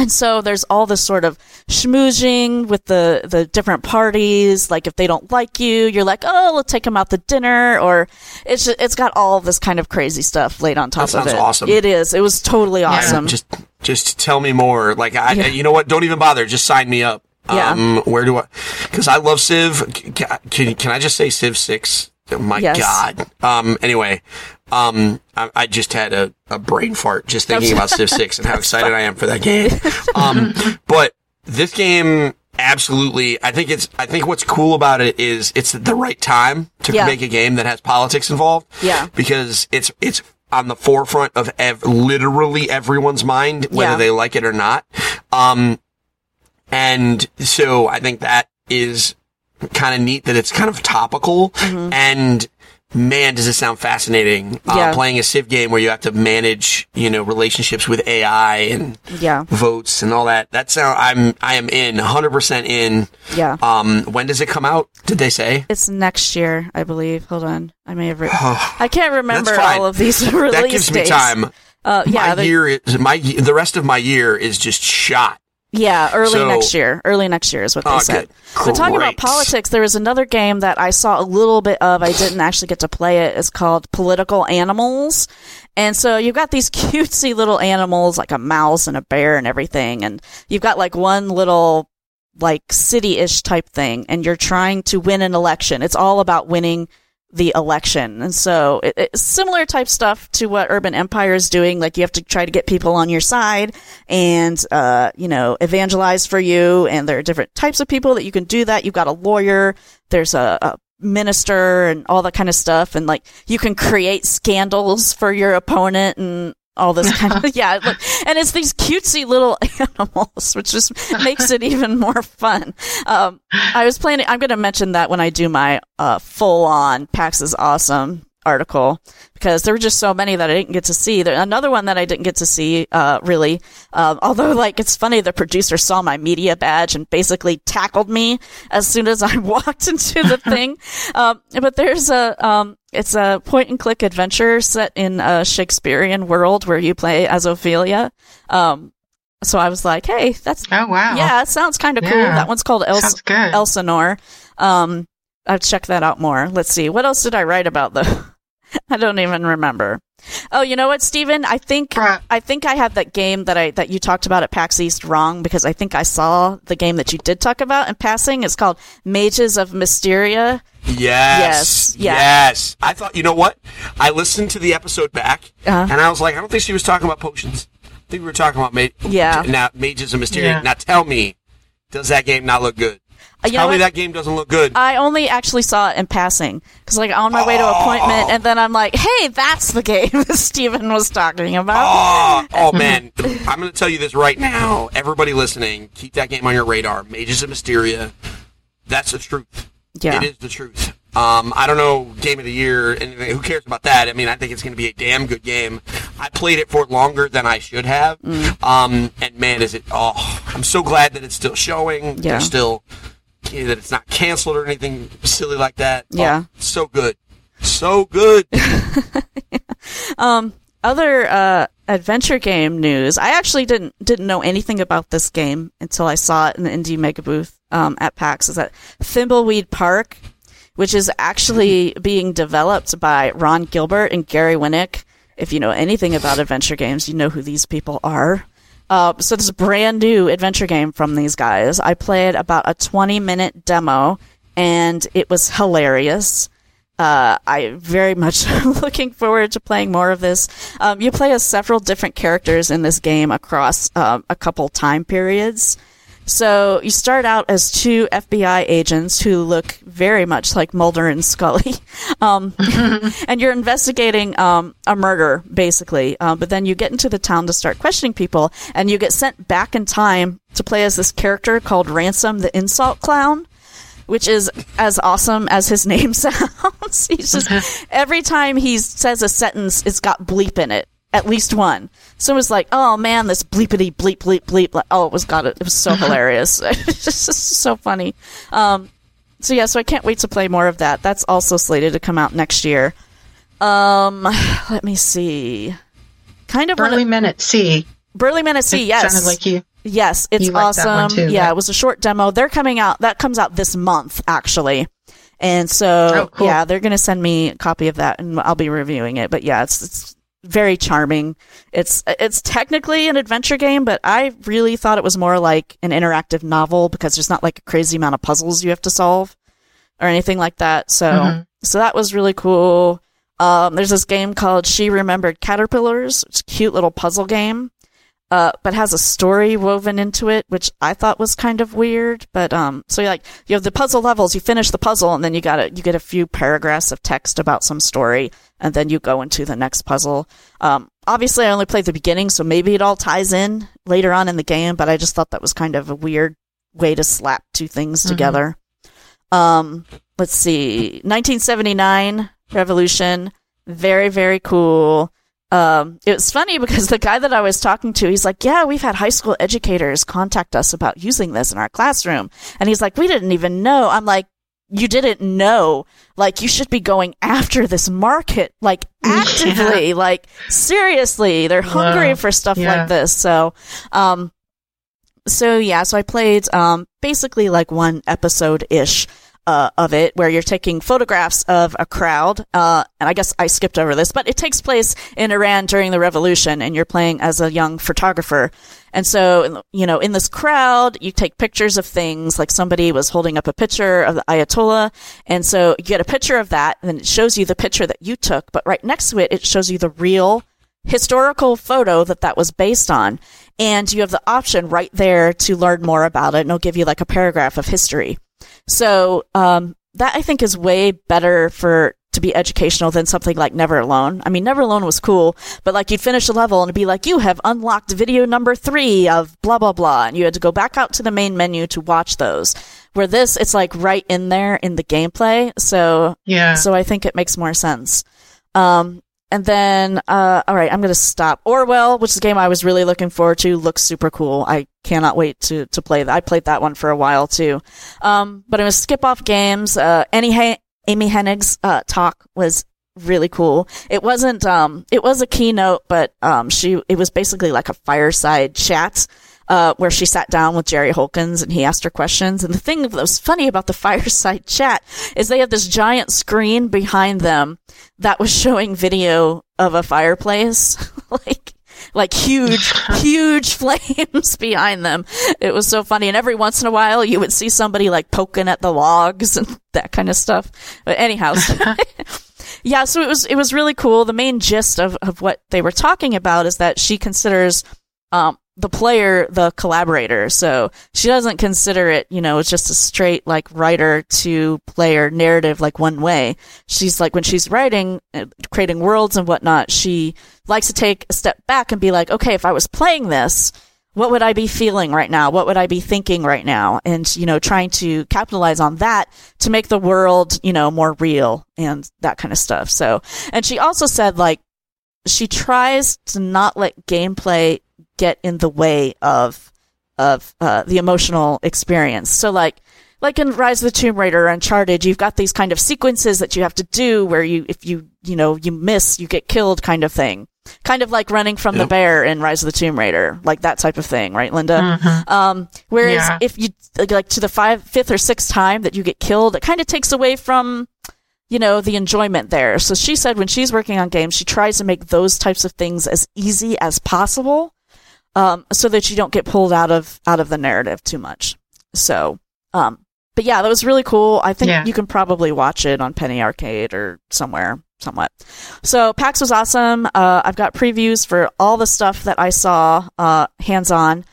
And so there's all this sort of schmoozing with the, the different parties. Like if they don't like you, you're like, oh, we'll take them out to dinner. Or it's just, it's got all this kind of crazy stuff laid on top
That
of
sounds
it.
awesome.
It is. It was totally awesome.
Just just tell me more. Like I,
Yeah.
you know what? Don't even bother. Just sign me up.
Yeah.
Um, where do I? Because I love Civ. C- ca- Can can I just say Civ Six? Oh my
Yes.
God. Um. Anyway, um, I, I just had a, a brain fart just thinking about Civ Six and how excited I am for that game. Um, but this game. Absolutely. I think it's, I think what's cool about it is it's the right time to
Yeah.
make a game that has politics involved.
Yeah.
Because it's, it's on the forefront of ev- literally everyone's mind, whether
Yeah.
they like it or not. Um, and so I think that is kind of neat that it's kind of topical and man, does it sound fascinating. Uh,
Yeah.
playing a Civ game where you have to manage, you know, relationships with AI and
Yeah.
votes and all that. That sound, I'm, I am in 100% in.
Yeah.
Um, when does it come out? Did they say?
It's next year, I believe. Hold on. I may have written. I can't remember all of these release
that gives me
dates.
time.
Uh, yeah,
my year is my the rest of my year is just shot.
Yeah, early
So-
next year. Early next year is what they
Oh,
said.
good.
But talking about politics, there was another game that I saw a little bit of. I didn't actually get to play it. It's called Political Animals. And so you've got these cutesy little animals like a mouse and a bear and everything. And you've got like one little like city-ish type thing and you're trying to win an election. It's all about winning the election. And so it, it's similar type stuff to what Urban Empire is doing. Like you have to try to get people on your side and, uh, you know, evangelize for you. And there are different types of people that you can do that. You've got a lawyer. There's a, a minister and all that kind of stuff. And like you can create scandals for your opponent and all this kind of yeah and it's these cutesy little animals which just makes it even more fun. Um, i was planning i'm going to mention that when i do my uh, full on pax is awesome article because there were just so many that i didn't get to see. There another one that i didn't get to see uh, really um, although like it's funny the producer saw my media badge and basically tackled me as soon as i walked into the thing. Um, but there's a um, it's a point and click adventure set in a Shakespearean world where you play as Ophelia. Um, so I was like, hey, that's
Oh wow.
yeah, it sounds kind of cool. That one's called
good.
Elsinore. Um, I've check that out more. Let's see. What else did I write about though? I don't even remember. Oh, you know what, Steven? I think
Right.
I think I have that game that I that you talked about at PAX East wrong because I think I saw the game that you did talk about in passing. It's called Mages of Mysteria.
Yes.
Yes, yeah.
Yes. I thought, you know what? I listened to the episode back,
Uh-huh.
and I was like, I don't think she was talking about potions. I think we were talking about ma-
Yeah.
now mages of mysterious.
Yeah.
Now tell me, does that game not look good?
Uh, you
tell me that game doesn't look good.
I only actually saw it in passing because, like, on my way to appointment, and then I'm like, "Hey, that's the game that Steven was talking about."
Oh, oh man, I'm going to tell you this right now. Everybody listening, keep that game on your radar. Mages of Mysteria. That's the truth.
Yeah.
It is the truth. Um, I don't know game of the year. Anything. Who cares about that? I mean, I think it's going to be a damn good game. I played it for longer than I should have.
Mm.
Um, and man, is it? Oh, I'm so glad that it's still showing.
Yeah.
There's still that it's not canceled or anything silly like that. Oh,
Yeah.
so good, so good.
Other uh, adventure game news. I actually didn't didn't know anything about this game until I saw it in the Indie Mega Booth um, at PAX. Is that Thimbleweed Park, which is actually being developed by Ron Gilbert and Gary Winnick. If you know anything about adventure games, you know who these people are. Uh, so this brand new adventure game from these guys. I played about a 20 minute demo and it was hilarious. Uh, I very much looking forward to playing more of this. Um, you play as several different characters in this game across um, a couple time periods. So you start out as two FBI agents who look very much like Mulder and Scully, um, and you're investigating um, a murder, basically. Um, but then you get into the town to start questioning people, and you get sent back in time to play as this character called Ransome, the insult clown which is as awesome as his name sounds. He's just every time he says a sentence, it's got bleep in it. At least one. So it was like, oh man, this bleepity bleep bleep bleep. Like, oh, it was got it. It was so hilarious. it's just so funny. Um, so yeah, so I can't wait to play more of that. That's also slated to come out next year. Um, let me see. Kind of
Burly Men at Sea.
Burly Men at Sea.
It
Yes,
sounded like you.
Yes, it's
You liked that one
awesome.
too,
yeah,
right?
it was a short demo. They're coming out. That comes out this month, actually. And so,
Oh, cool.
yeah, they're going to send me a copy of that, and I'll be reviewing it. But yeah, it's it's very charming. It's it's technically an adventure game, but I really thought it was more like an interactive novel because there's not like a crazy amount of puzzles you have to solve or anything like that. So
Mhm.
so that was really cool. Um, there's this game called She Remembered Caterpillars. It's a cute little puzzle game uh, but has a story woven into it, which I thought was kind of weird. But um, so you like you have the puzzle levels, you finish the puzzle, and then you got to you get a few paragraphs of text about some story, and then you go into the next puzzle. Um, obviously, I only played the beginning, so maybe it all ties in later on in the game. But I just thought that was kind of a weird way to slap two things together. Um, let's see, 1979 Revolution, very very cool um, it was funny because the guy that I was talking to, he's like, yeah, we've had high school educators contact us about using this in our classroom. And he's like, we didn't even know. I'm like, you didn't know. Like, you should be going after this market, like, actively. Like, seriously, they're hungry for stuff
Yeah.
like this. So, um, so yeah, so I played, um, basically like one episode ish uh, of it where you're taking photographs of a crowd. Uh, and I guess I skipped over this, but it takes place in Iran during the revolution and you're playing as a young photographer. And so, you know, in this crowd, you take pictures of things like somebody was holding up a picture of the Ayatollah. And so you get a picture of that and it shows you the picture that you took. But right next to it, it shows you the real historical photo that that was based on. And you have the option right there to learn more about it. And it'll give you like a paragraph of history. So um, that I think is way better for to be educational than something like Never Alone. I mean, Never Alone was cool, but like you'd finish a level and it'd be like, you have unlocked video number three of blah blah blah, and you had to go back out to the main menu to watch those. Where this, it's like right in there in the gameplay. So
Yeah.
so I think it makes more sense. Um, and then, uh, all right, I'm going to stop. Orwell, which is a game I was really looking forward to, looks super cool. I cannot wait to, to play that. I played that one for a while too. Um, but I'm going to skip off games. Uh, Amy, Amy Hennig's, uh, talk was really cool. It wasn't, um, it was a keynote, but, um, she, it was basically like a fireside chat uh, where she sat down with Jerry Holkins and he asked her questions. And the thing that was funny about the fireside chat is they had this giant screen behind them that was showing video of a fireplace, like like huge, huge flames behind them. It was so funny. And every once in a while, you would see somebody like poking at the logs and that kind of stuff. But anyhow. Yeah, so it was it was really cool. The main gist of, of what they were talking about is that she considers um, the player the collaborator. So she doesn't consider it, you know, it's just a straight like writer to player narrative like one way. She's like when she's writing, uh, creating worlds and whatnot, she likes to take a step back and be like, okay, if I was playing this, what would I be feeling right now? What would I be thinking right now? And, you know, trying to capitalize on that to make the world, you know, more real and that kind of stuff. So, and she also said like, she tries to not let gameplay get in the way of, of, uh, the emotional experience. So like, like in Rise of the Tomb Raider or Uncharted, you've got these kind of sequences that you have to do where you, if you, you know, you miss, you get killed kind of thing. Kind of like running from the bear in Rise of the Tomb Raider, like that type of thing, right, Linda?
Mhm.
Um, whereas
Yeah.
if you like, like to the five, fifth or sixth time that you get killed, it kind of takes away from, you know, the enjoyment there. So she said when she's working on games, she tries to make those types of things as easy as possible, um, so that you don't get pulled out of out of the narrative too much. So, um, but yeah, that was really cool. I think
Yeah.
you can probably watch it on Penny Arcade or somewhere, somewhat. So PAX was awesome. Uh, I've got previews for all the stuff that I saw uh, hands on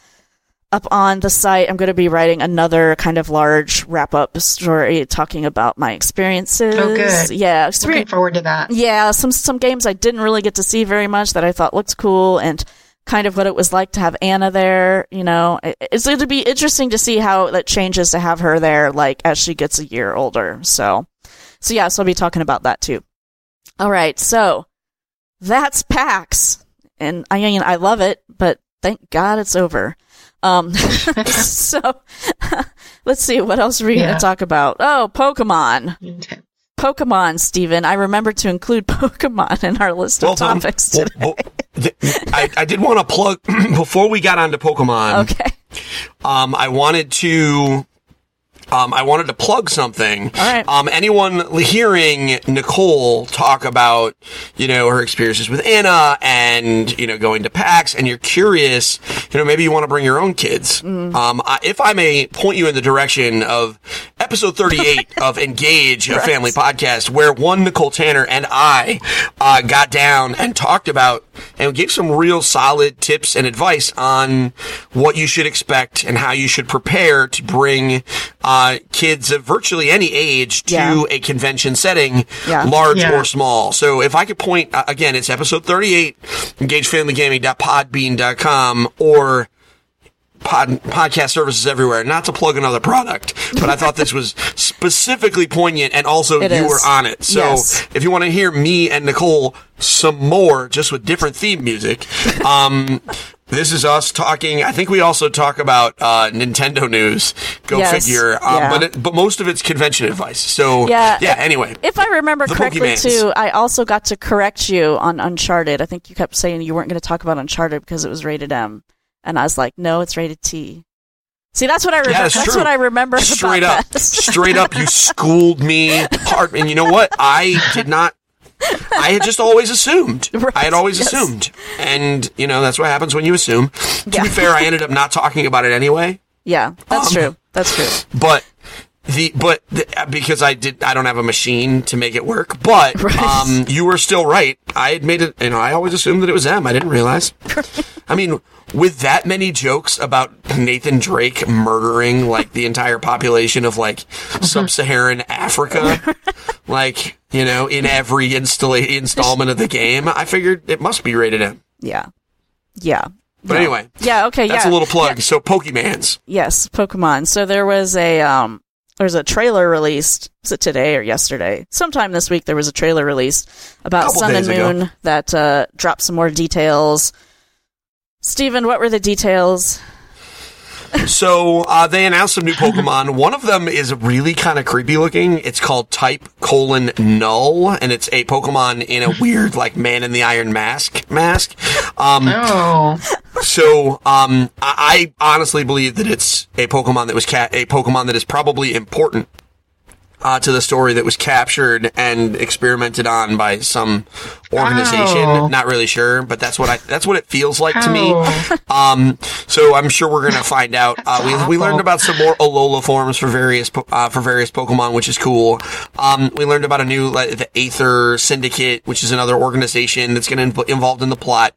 up on the site. I'm going to be writing another kind of large wrap up story talking about my experiences.
Oh, good.
Yeah,
Looking forward to that.
Yeah, some some games I didn't really get to see very much that I thought looked cool and kind of what it was like to have Anna there, you know. It- It's going to be interesting to see how that changes to have her there like as she gets a year older. So so yeah, so I'll be talking about that too. All right. So that's PAX. And I mean I love it, but thank God it's over. Um so let's see what else are we going to talk about. Oh, Pokemon. Pokemon, Steven. I remember to include Pokemon in our list of
done.
topics
Well,
today.
well, I, I did want to plug before we got onto Pokemon.
okay.
Um, I wanted to. Um, I wanted to plug something.
Right.
Um, anyone hearing Nicole talk about, you know, her experiences with Anna and, you know, going to PAX and you're curious, you know, maybe you want to bring your own kids.
Mm.
Um, I, if I may point you in the direction of episode 38 of Engage, a family podcast, where one Nicole Tanner and I, uh, got down and talked about and gave some real solid tips and advice on what you should expect and how you should prepare to bring uh, kids of virtually any age to
Yeah.
a convention setting,
Yeah.
large
Yeah.
or small. So if I could point uh, again, it's episode 38, engagefamilygaming.podbean.com or pod, podcast services everywhere. Not to plug another product, but I thought this was specifically poignant and also
It
you
is.
were on it. So
Yes.
if you want to hear me and Nicole some more, just with different theme music, um, this is us talking. I think we also talk about uh, Nintendo news. Go
Yes.
figure. Um,
Yeah.
But it, but most of it's convention advice. So
Yeah.
yeah. Anyway,
If I remember correctly, too, I also got to correct you on Uncharted. I think you kept saying you weren't going to talk about Uncharted because it was rated M, and I was like, no, it's rated T. See, that's what I remember.
Yeah, that's
that's what I remember.
straight
about
up,
that.
straight up, you schooled me hard. And you know what? I did not. I had just always assumed.
Right,
I had always
yes.
assumed, and you know that's what happens when you assume. To
Yeah.
be fair, I ended up not talking about it anyway.
yeah, that's
Um,
true. That's true.
But the but the, because I did I don't have a machine to make it work. But
Right.
um, you were still right. I had made it. You know, I always assumed that it was M. I didn't realize. I mean, with that many jokes about Nathan Drake murdering like the entire population of like sub-Saharan Africa, like you know, in every installa- installment of the game, I figured it must be rated M.
Yeah, yeah.
But
No.
anyway,
yeah. Okay,
that's
yeah.
a little plug.
Yeah.
So Pokemans.
Yes, Pokemon. So there was a um there's a trailer released. Was it today or yesterday? Sometime this week there was a trailer released about Sun and
days ago.
Moon that uh dropped some more details. Steven, what were the details?
So uh, they announced some new Pokemon. One of them is really kind of creepy looking. It's called Type colon Null, and it's a Pokemon in a weird like Man in the Iron Mask mask. Um,
Oh,
so um, I, I honestly believe that it's a Pokemon that was ca- a Pokemon that is probably important. Uh, to the story that was captured and experimented on by some organization.
Oh.
Not really sure, but that's what I that's what it feels like to me. Um, so I'm sure we're gonna find out. Uh, we, we learned about some more Alola forms for various uh, for various Pokemon, which is cool. Um, we learned about a new like, the Aether Syndicate, which is another organization that's gonna inv- involved in the plot.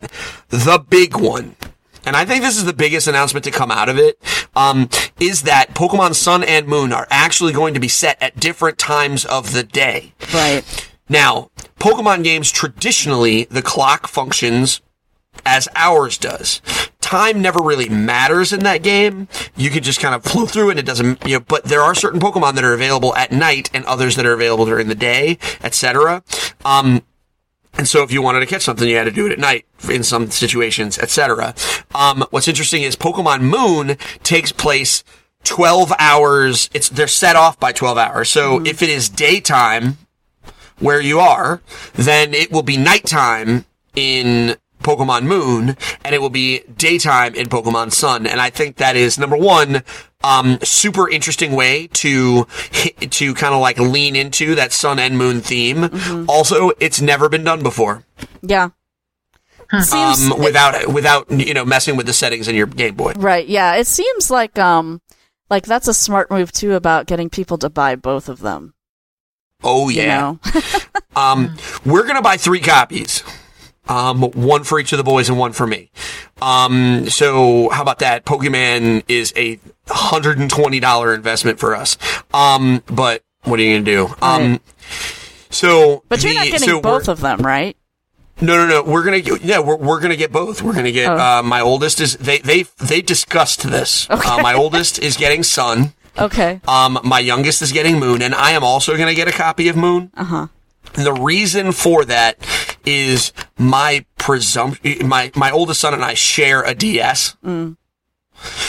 The big one. And I think this is the biggest announcement to come out of it. Um, is that Pokemon Sun and Moon are actually going to be set at different times of the day.
Right.
Now, Pokemon games traditionally, the clock functions as ours does. Time never really matters in that game. You can just kind of flow through and it doesn't, you know, but there are certain Pokemon that are available at night and others that are available during the day, etc. Um, and so if you wanted to catch something, you had to do it at night in some situations, etc. Um, what's interesting is Pokemon Moon takes place 12 hours. It's, they're set off by 12 hours. So if it is daytime where you are, then it will be nighttime in Pokemon Moon, and it will be daytime in Pokemon Sun. And I think that is number one, um, super interesting way to to kind of like lean into that Sun and Moon theme. Also, it's never been done before,
Yeah. Seems
um, without without you know messing with the settings in your Game Boy.
right. Yeah. It seems like um like that's a smart move too about getting people to buy both of them.
Oh
You
yeah.
know?
Um, we're gonna buy three copies. Um, one for each of the boys and one for me. Um, so how about that? Pokemon is a hundred and twenty dollar investment for us. Um, but what are you gonna do? Um,
Right.
so
but you're
the-
not getting
so
both of them, right?
No, no, no. We're gonna yeah, we're, we're gonna get both. We're gonna get,
Oh.
uh, my oldest is, they, they, they discussed this. Uh, my oldest is getting Sun.
Okay.
Um, my youngest is getting Moon, and I am also gonna get a copy of Moon.
Uh huh.
The reason for that is my presumption, my, my oldest son and I share a DS.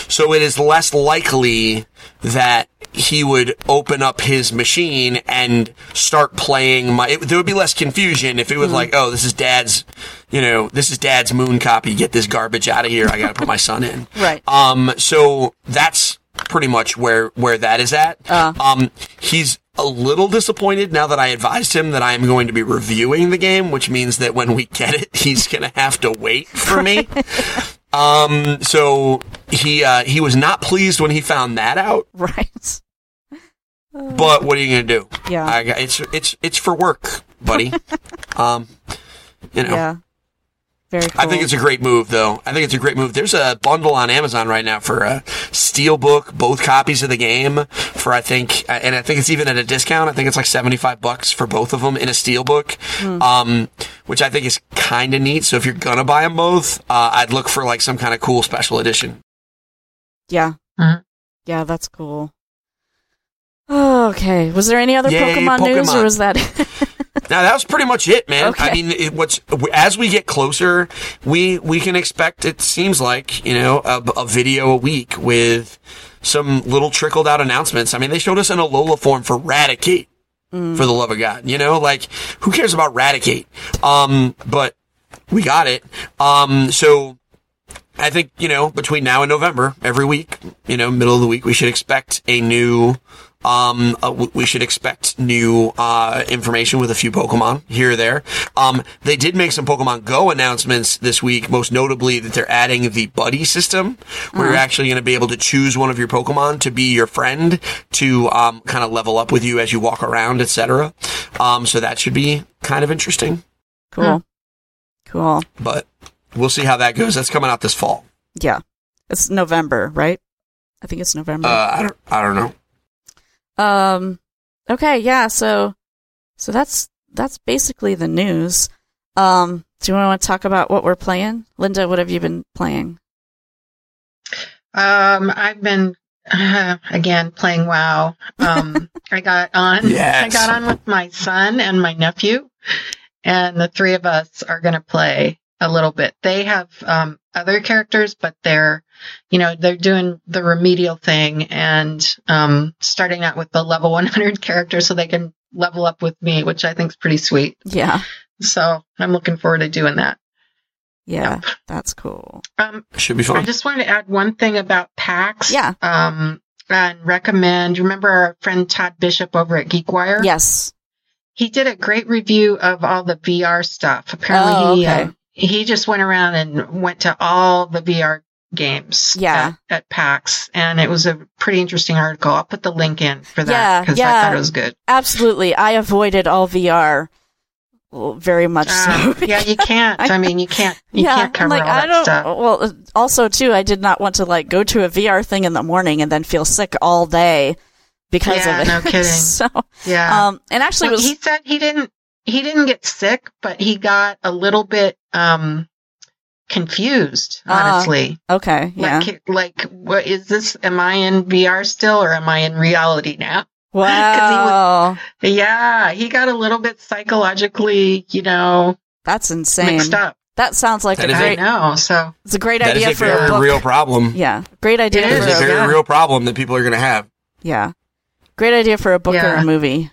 So it is less likely that he would open up his machine and start playing my, it, there would be less confusion if it was like, oh, this is dad's, you know, this is dad's moon copy. Get this garbage out of here. I gotta put my son in.
Right.
Um, so that's pretty much where, where that is at.
Uh.
Um, he's a little disappointed now that I advised him that I am going to be reviewing the game, which means that when we get it, he's gonna have to wait for me. um, so he, uh, he was not pleased when he found that out,
Right.
but what are you gonna do?
Yeah.
I got, it's, it's, it's for work, buddy. um, you know.
Yeah. Very cool.
I think it's a great move, though. I think it's a great move. There's a bundle on Amazon right now for a steelbook, both copies of the game for I think, and I think it's even at a discount. I think it's like 75 bucks for both of them in a steelbook, um, which I think is kind of neat. So if you're gonna buy them both, uh, I'd look for like some kind of cool special edition.
Yeah.
Mhm.
Yeah, that's cool. Okay. Was there any other
Yay,
Pokemon, news, or was that?
Now that was pretty much it, man.
Okay.
I mean, it, what's as we get closer, we we can expect. It seems like you know a, a video a week with some little trickled out announcements. I mean, they showed us an Alola form for Raticate. For the love of God, you know, like who cares about Raticate? Um, but we got it. Um, so I think, you know, between now and November, every week, you know, middle of the week, we should expect a new, um, uh, w- we should expect new, uh, information with a few Pokemon here or there. Um, they did make some Pokemon Go announcements this week, most notably that they're adding the buddy system, where you're actually going to be able to choose one of your Pokemon to be your friend to, um, kind of level up with you as you walk around, etc. Um, so that should be kind of interesting,
cool. Cool.
but we'll see how that goes. That's coming out this fall.
Yeah. It's November, right? I think it's November.
Uh, I don't, I don't know.
Um okay, yeah, so so that's that's basically the news. Um do you want to talk about what we're playing? Linda, what have you been playing?
Um, I've been uh, again playing WoW. Um, I got on.
Yes.
I got on with my son and my nephew, and the three of us are going to play a little bit. They have um, other characters, but they're, you know, they're doing the remedial thing and um, starting out with the level 100 character so they can level up with me, which I think is pretty sweet.
Yeah.
So I'm looking forward to doing that.
Yeah. That's cool.
Um,
Should be fun.
I just wanted to add one thing about PAX.
Yeah.
Um, and recommend. Remember our friend Todd Bishop over at GeekWire?
Yes.
He did a great review of all the VR stuff. Apparently,
Oh,
he uh, he just went around and went to all the VR games.
Yeah.
At, at PAX, and it was a pretty interesting article. I'll put the link in for that because I
yeah.
thought it was good.
Absolutely. I avoided all VR well, very much
Uh,
so.
yeah, you can't. I mean, you can't. You
yeah,
can't cover
like
all
I
that
don't.
stuff.
Well, also too, I did not want to like go to a VR thing in the morning and then feel sick all day because
Yeah,
of it.
no kidding.
so,
Yeah.
um, and actually,
Well,
was
he said he didn't he didn't get sick, but he got a little bit um confused,
Ah,
honestly.
okay. Yeah.
Like like what is this? Am I in VR still or am I in reality now?
wow,
Yeah, he got a little bit psychologically, you know,
that's insane.
mixed up.
That sounds like
That
a
is
I know. So
It's a great
That is
idea
a
for a book.
real problem.
Yeah, great idea
It
That
for
is a
a,
very
yeah.
real problem that people are going to have.
yeah, great idea for a book or a movie.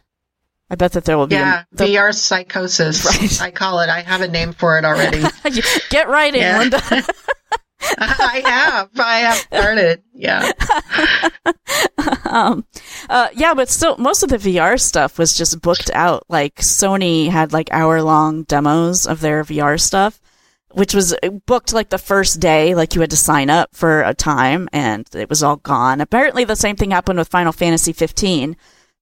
I bet that there will be.
yeah,
a, the,
VR psychosis.
Right.
I call it. I have a name for it already.
Get writing,
Yeah.
Linda.
I have. I have started. Yeah.
um, uh, yeah, but still, most of the VR stuff was just booked out. Like Sony had like hour long demos of their VR stuff, which was booked like the first day, like you had to sign up for a time and it was all gone. Apparently the same thing happened with Final Fantasy 15.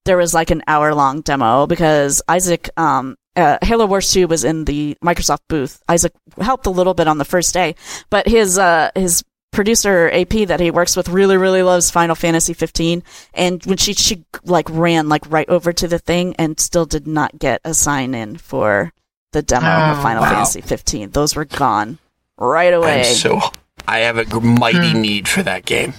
There was like an hour long demo because Isaac, um, uh, Halo Wars 2 was in the Microsoft booth. Isaac helped a little bit on the first day, but his, uh, his producer AP that he works with really, really loves Final Fantasy 15. And when she, she like ran like right over to the thing and still did not get a sign in for the demo of
Oh,
Final
wow.
Fantasy 15. Those were gone right away.
I'm so I have a mighty
Hmm.
need for that game.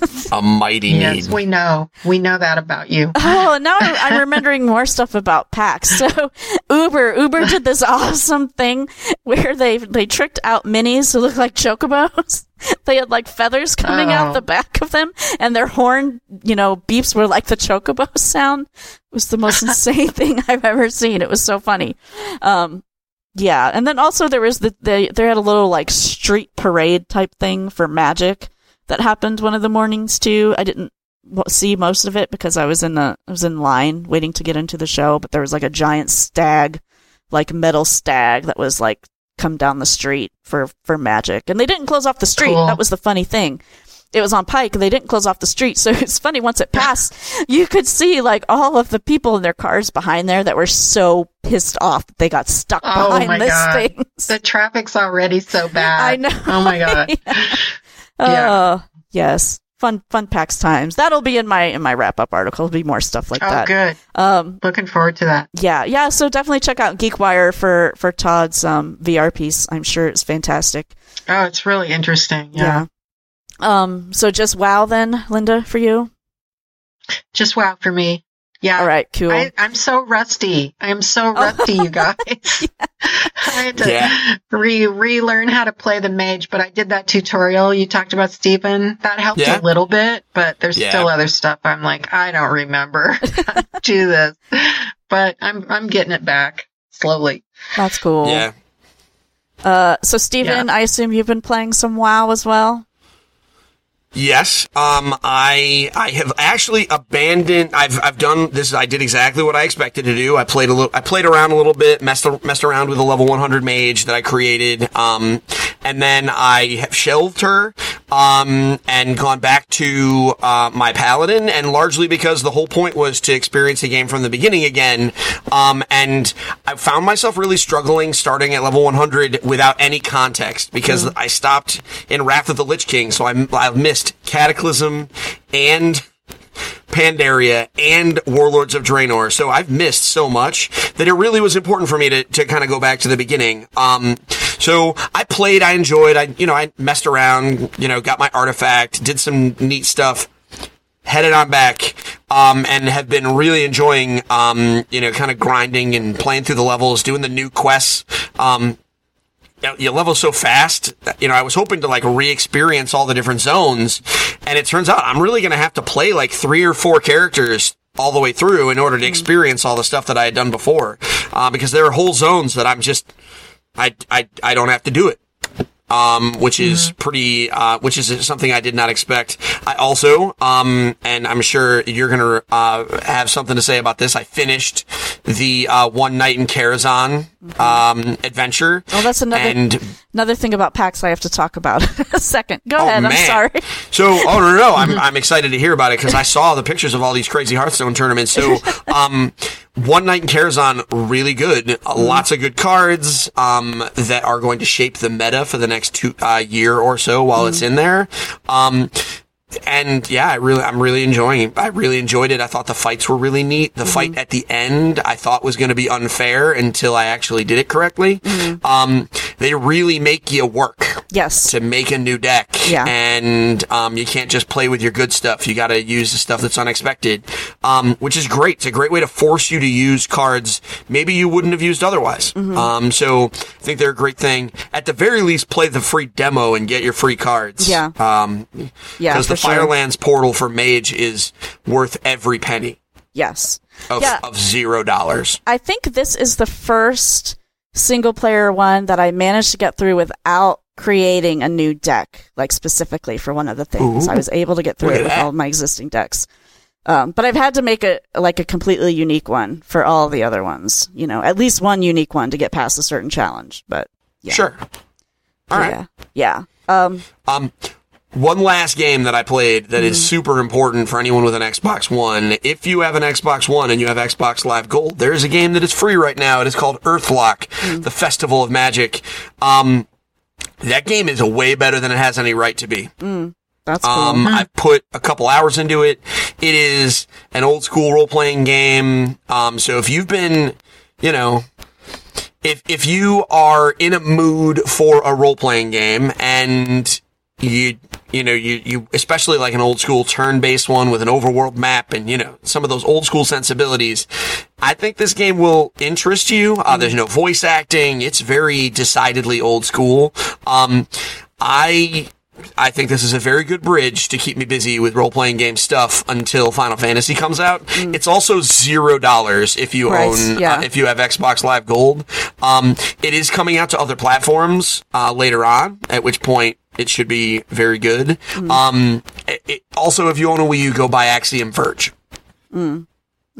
a mighty
Yes,
need.
we know. We know that about you.
Oh, now I'm I'm remembering more stuff about PAX. So Uber, Uber did this awesome thing where they they tricked out minis to look like chocobos. They had like feathers coming out
Oh.
the back of them, and their horn, you know, beeps were like the chocobo sound. It was the most insane thing I've ever seen. It was so funny. Um, yeah, and then also there was the they they had a little like street parade type thing for magic that happened one of the mornings too. I didn't see most of it because I was in the I was in line waiting to get into the show, but there was like a giant stag, like metal stag that was like come down the street for for magic, and they didn't close off the street.
Cool.
That was the funny thing. It was on Pike. and They didn't close off the street, so it's funny. Once it passed, you could see like all of the people in their cars behind there that were so pissed off that they got stuck
Oh
behind
my
this
God.
thing.
The traffic's already so bad.
I know.
Oh my god.
Oh, yes. Fun, fun PAX times. That'll be in my in my wrap up article. There'll be more stuff like that.
Oh,
that.
good.
Um,
Looking forward to that.
yeah, yeah. So definitely check out GeekWire for for Todd's um VR piece. I'm sure it's fantastic.
Oh, it's really interesting. Yeah.
Yeah. Um. So just wow then, Linda, for you.
Just wow for me. Yeah.
All right. Cool.
I, I'm so rusty. I am so rusty, you guys. I had to
Yeah.
re relearn how to play the mage, but I did that tutorial you talked about, Steven. That helped
Yeah.
a little bit, but there's
Yeah.
still other stuff. I'm like, I don't remember to do this, but I'm I'm getting it back slowly.
That's cool.
Yeah.
Uh. So Steven, I assume you've been playing some WoW as well.
Yes. Um. I I have actually abandoned. I've I've done this. I did exactly what I expected to do. I played a little. I played around a little bit. Messed messed around with a level 100 mage that I created. Um. And then I have shelved her. Um. And gone back to uh, my paladin. And largely because the whole point was to experience the game from the beginning again. Um. And I found myself really struggling starting at level 100 without any context because I stopped in Wrath of the Lich King. So I I missed Cataclysm and Pandaria and Warlords of Draenor. So I've missed so much that it really was important for me to, to kind of go back to the beginning. Um, so I played, I enjoyed, I, you know, I messed around, you know, got my artifact, did some neat stuff, headed on back, um, and have been really enjoying, um, you know, kind of grinding and playing through the levels, doing the new quests, um, you level so fast. You know, I was hoping to like re-experience all the different zones, and it turns out I'm really going to have to play like three or four characters all the way through in order to experience all the stuff that I had done before. Uh, because there are whole zones that I'm just, I, I, I don't have to do it. Um, which is pretty, uh, which is something I did not expect. I also, um, and I'm sure you're gonna, uh, have something to say about this. I finished the, uh, One Night in Karazhan, um, adventure.
Oh, that's another
And
another thing about PAX I have to talk about. a second. Go
Oh,
ahead. I'm sorry.
So, oh no, no, no, I'm I'm excited to hear about it because I saw the pictures of all these crazy Hearthstone tournaments. So, um, one night in Karazhan, really good. Uh, lots of good cards, um, that are going to shape the meta for the next two uh, year or so while it's in there. Um. And yeah, I really, I'm really enjoying it. I really enjoyed it. I thought the fights were really neat. The fight at the end, I thought was going to be unfair until I actually did it correctly. Um, they really make you work
Yes.
to make a new deck.
Yeah.
And um, you can't just play with your good stuff. You got to use the stuff that's unexpected, um, which is great. It's a great way to force you to use cards maybe you wouldn't have used otherwise.
Mm-hmm.
Um, so I think they're a great thing. At the very least, play the free demo and get your free cards.
Yeah.
Um,
Yeah.
because the
sure.
Firelands portal for Mage is worth every penny
Yes.
of,
Yeah.
of zero dollars.
I think this is the first single player one that I managed to get through without creating a new deck, like specifically for one of the things. I was able to get through it with all of my existing decks. Um, but I've had to make a like a completely unique one for all the other ones. You know, at least one unique one to get past a certain challenge. But yeah.
Sure. All right.
Yeah. Yeah. Um,
Um, one last game that I played that is
Mm-hmm.
super important for anyone with an Xbox One. If you have an Xbox One and you have Xbox Live Gold, there is a game that is free right now. It is called Earthlock,
Mm.
the Festival of Magic. Um, that game is way better than it has any right to be.
that's cool.
Um, I've put a couple hours into it. It is an old school role playing game. Um, so if you've been, you know, if if you are in a mood for a role playing game and you you know you you especially like an old school turn based one with an overworld map and you know some of those old school sensibilities i think this game will interest you uh, there's no voice acting it's very decidedly old school um i I think this is a very good bridge to keep me busy with role playing game stuff until Final Fantasy comes out. It's also zero dollars if you
Right,
own
yeah.
uh, if you have Xbox Live Gold. Um, it is coming out to other platforms uh, later on, at which point it should be very good. Um, it, it- also, if you own a Wii U, go buy Axiom Verge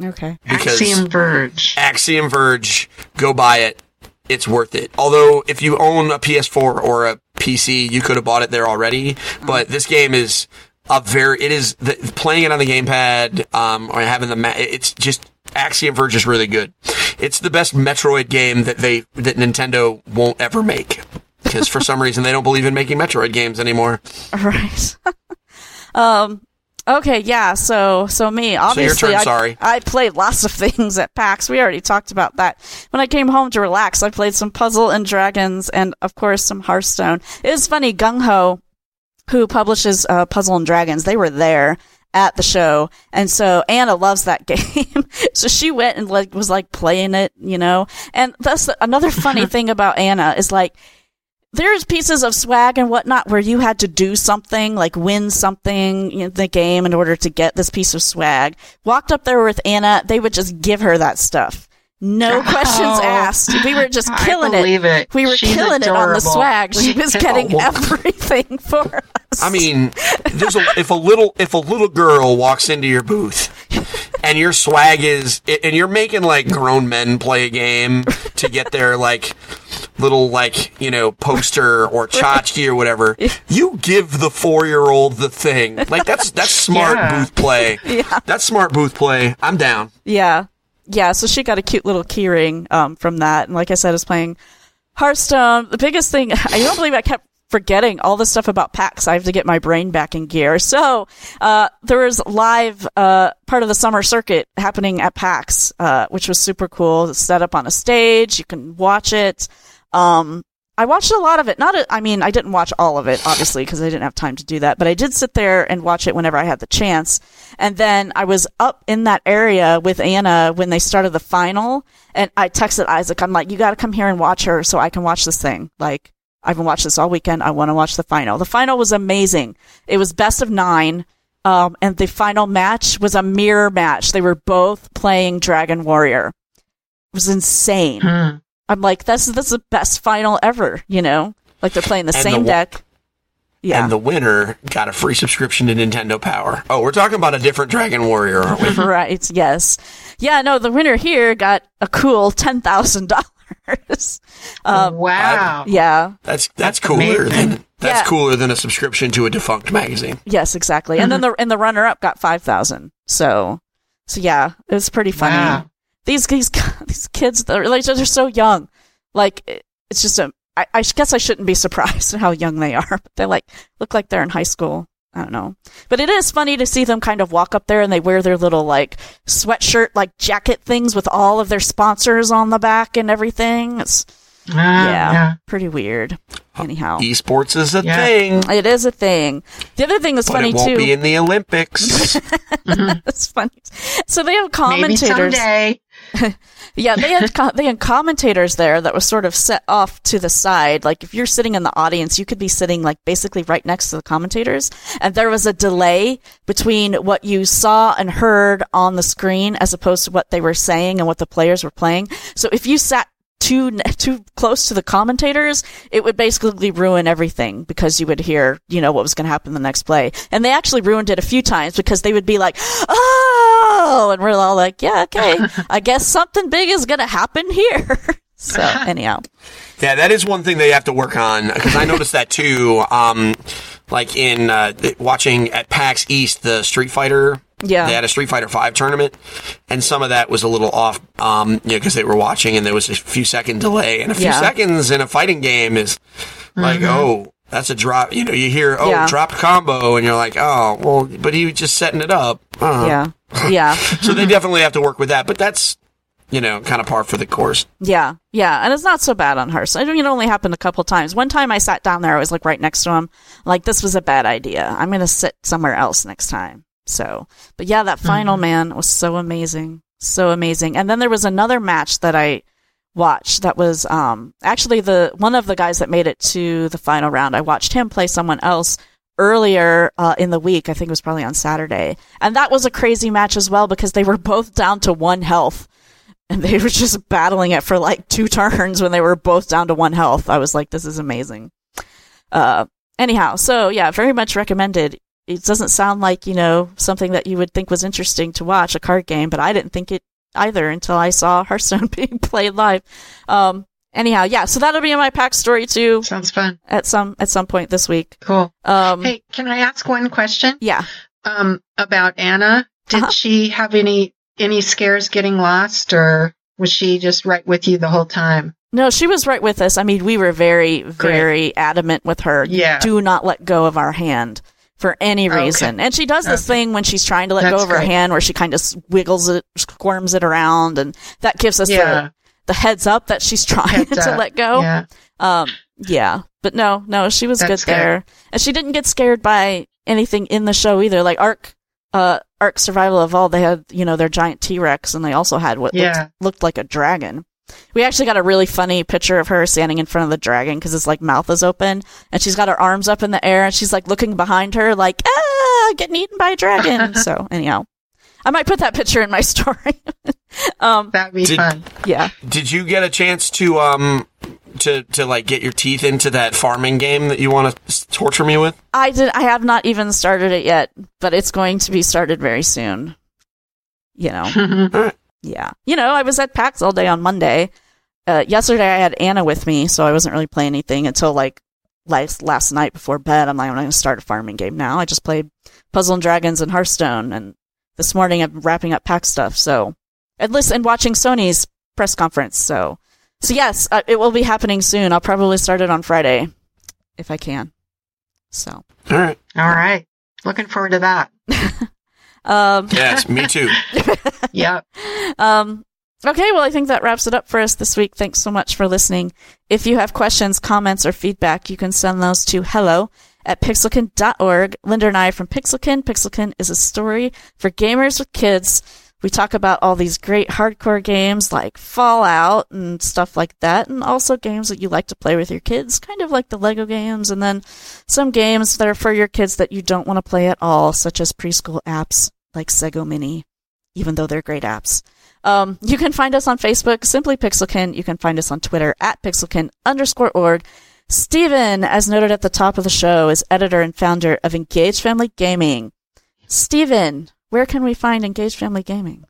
okay.
because
Axiom Verge.
Axiom Verge, go buy it. It's worth it. Although, if you own a PS4 or a PC, you could have bought it there already. But this game is a very, it is, the, playing it on the gamepad, um, or having the, ma- it's just, Axiom Verge is really good. It's the best Metroid game that they, that Nintendo won't ever make. Because for some reason they don't believe in making Metroid games anymore.
Right. um. Okay. Yeah. So so me
your
obviously
turn,
I,
sorry.
I played lots of things at PAX. We already talked about that. When I came home to relax, I played some Puzzle and Dragons, and of course some Hearthstone. It was funny. GungHo, who publishes uh, Puzzle and Dragons, they were there at the show, and so Anna loves that game. so she went and like was like playing it, you know. And that's another funny thing about Anna is like there's pieces of swag and whatnot where you had to do something, like win something in the game in order to get this piece of swag. Walked up there with Anna, they would just give her that stuff. No oh, questions
Oh,
asked. We were just
I
killing
believe it.
We were
She's
killing it on the swag. She was getting
Oh.
everything for us.
I mean, there's a, if a little if a little girl walks into your booth and your swag is and you're making like grown men play a game to get their like little like you know poster or tchotchke or whatever, you give the four year old the thing. Like that's that's smart
Yeah.
booth play. yeah. That's smart booth play. I'm down.
Yeah. Yeah, so she got a cute little keyring um, from that. And like I said, I was playing Hearthstone. The biggest thing, I don't believe I kept forgetting all the stuff about PAX. I have to get my brain back in gear. So, uh, there was live, uh, part of the summer circuit happening at PAX, uh, which was super cool. It's set up on a stage. You can watch it. Um, I watched a lot of it. Not, a, I mean, I didn't watch all of it, obviously, because I didn't have time to do that. But I did sit there and watch it whenever I had the chance. And then I was up in that area with Anna when they started the final, and I texted Isaac. I'm like, "You got to come here and watch her, so I can watch this thing." Like, I haven't watched this all weekend. I want to watch the final. The final was amazing. It was best of nine. Um, and the final match was a mirror match. They were both playing Dragon Warrior. It was insane.
Hmm.
I'm like, that's that's the best final ever. You know, like they're playing the
And
same
the
deck. Yeah,
And the winner got a free subscription to Nintendo Power. Oh, we're talking about a different Dragon Warrior, aren't we?
right. Yes. Yeah. No, the winner here got a cool ten thousand dollars. Um,
wow.
yeah.
That's that's,
That's
cooler
amazing.
than that's
Yeah.
cooler than a subscription to a defunct magazine.
Yes. Exactly. And then the and the runner up got five thousand. So, so yeah, it was pretty funny.
Wow.
These these these kids, they're like they're so young. Like it's just a. I, I guess I shouldn't be surprised at how young they are. But they like look like they're in high school. I don't know. But it is funny to see them kind of walk up there and they wear their little like sweatshirt like jacket things with all of their sponsors on the back and everything. It's
Ah,
yeah,
yeah.
pretty weird. Anyhow,
Esports is a
Yeah.
thing,
it is a thing. The other thing that's
but
funny
it won't
too.
be in the Olympics.
That's funny. So they have commentators.
Maybe someday.
Yeah, they had co- they had commentators there that was sort of set off to the side. Like if you're sitting in the audience, you could be sitting like basically right next to the commentators, and there was a delay between what you saw and heard on the screen as opposed to what they were saying and what the players were playing. So if you sat too too close to the commentators, it would basically ruin everything because you would hear, you know, what was going to happen the next play. And they actually ruined it a few times because they would be like, ah! "Oh," and we're all like, "Yeah, okay, I guess something big is going to happen here." So anyhow,
Yeah, that is one thing Yeah, that is one thing they have to work on because I noticed that too. Um, like in uh, watching at PAX East, the Street Fighter.
Yeah.
They had a Street Fighter Five tournament, and some of that was a little off, um, you know, because they were watching and there was a few second delay, and a few
Yeah.
seconds in a fighting game is like, oh, that's a drop. You know, you hear, oh,
Yeah.
dropped combo, and you're like, oh, well, but he was just setting it up. Uh.
yeah, yeah,
So they definitely have to work with that, but that's, you know, kind of par for the course.
yeah, yeah. And it's not so bad on her. So it only happened a couple times. One time I sat down there, I was like right next to him. Like this was a bad idea. I'm gonna sit somewhere else next time. So, but yeah, that final man was so amazing, so amazing. And then there was another match that I watched that was um actually the one of the guys that made it to the final round. I watched him play someone else earlier uh, in the week. I think it was probably on Saturday, and that was a crazy match as well because they were both down to one health. And they were just battling it for like two turns when they were both down to one health. I was like, this is amazing. Uh, anyhow, so yeah, very much recommended. It doesn't sound like, you know, something that you would think was interesting to watch, a card game, but I didn't think it either until I saw Hearthstone being played live. Um, anyhow, yeah, so that'll be in my PAX story too
Sounds fun.
at some, at some point this week.
Cool.
Um,
Hey, can I ask one question?
yeah.
Um, about Anna. Did
Uh-huh.
she have any any scares getting lost, or was she just right with you the whole time?
No, she was right with us. I mean, we were very, very adamant with her.
Yeah.
Do not let go of our hand for any
Okay.
reason. And she does this
Okay.
thing when she's trying to let go
That's
of her hand where she kind of wiggles it, squirms it around, and that gives us
Yeah.
the, the heads up that she's trying
Heads
to
up.
let go.
Yeah.
Um, yeah. But no, no, she was
That's
good there. And she didn't get scared by anything in the show either. Like Ark, uh, Ark Survival Evolved, they had, you know, their giant T-Rex and they also had what
Yeah.
looked, looked like a dragon. We actually got a really funny picture of her standing in front of the dragon because his like mouth is open and she's got her arms up in the air and she's like looking behind her like, ah, getting eaten by a dragon. so anyhow, I might put that picture in my story. um,
That'd be
Did-
fun.
yeah.
Did you get a chance to um to to like get your teeth into that farming game that you want to torture me with?
I did. I have not even started it yet, but it's going to be started very soon. You know, yeah. You know, I was at PAX all day on Monday. Uh, yesterday, I had Anna with me, so I wasn't really playing anything until like last last night before bed. I'm like, I'm going to start a farming game now. I just played Puzzle and Dragons and Hearthstone, and this morning I'm wrapping up PAX stuff. So, and listen, and watching Sony's press conference. So, so yes, uh, it will be happening soon. I'll probably start it on Friday if I can. So.
All right.
All right. Looking forward to that.
Um,
Yes, me too.
yeah.
um, okay, well, I think that wraps it up for us this week. Thanks so much for listening. If you have questions, comments, or feedback, you can send those to hello at pixelkin.org. Linda and I from Pixelkin. Pixelkin is a story for gamers with kids. We talk about all these great hardcore games like Fallout and stuff like that, and also games that you like to play with your kids, kind of like the Lego games, and then some games that are for your kids that you don't want to play at all, such as preschool apps like Sago Mini, even though they're great apps. Um, you can find us on Facebook, simply Pixelkin. You can find us on Twitter at Pixelkin underscore org. Steven, as noted at the top of the show, is editor and founder of Engage Family Gaming. Steven, where can we find Engage Family Gaming?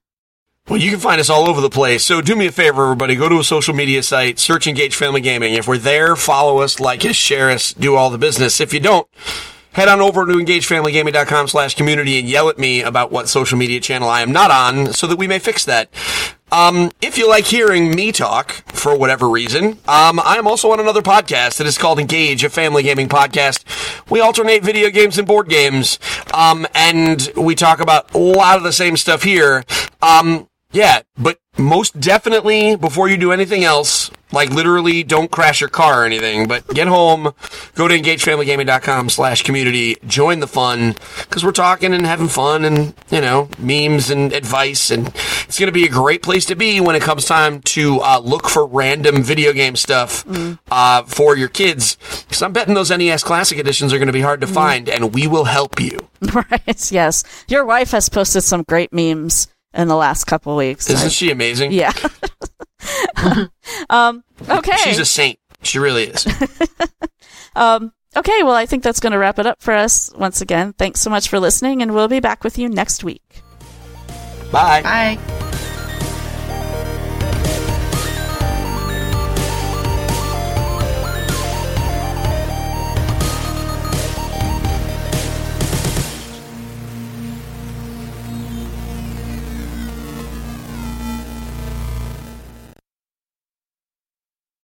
Well, you can find us all over the place. So do me a favor, everybody. Go to a social media site, search Engage Family Gaming. If we're there, follow us, like us, share us, do all the business. If you don't, head on over to engagefamilygaming.com slash community and yell at me about what social media channel I am not on so that we may fix that. Um, if you like hearing me talk for whatever reason, um, I am also on another podcast that is called Engage, a family gaming podcast. We alternate video games and board games, um, and we talk about a lot of the same stuff here. Um, yeah, but most definitely before you do anything else, like literally don't crash your car or anything, but get home, go to engagefamilygaming.com slash community, join the fun, because we're talking and having fun and, you know, memes and advice, and it's going to be a great place to be when it comes time to uh, look for random video game stuff uh, for your kids, because I'm betting those NES Classic Editions are going to be hard to find, and we will help you.
right, yes. Your wife has posted some great memes in the last couple weeks.
Isn't she amazing?
yeah. um, okay.
She's a saint. She really is.
Um, okay, well, I think that's going to wrap it up for us once again. Thanks so much for listening, and we'll be back with you next week.
Bye.
Bye.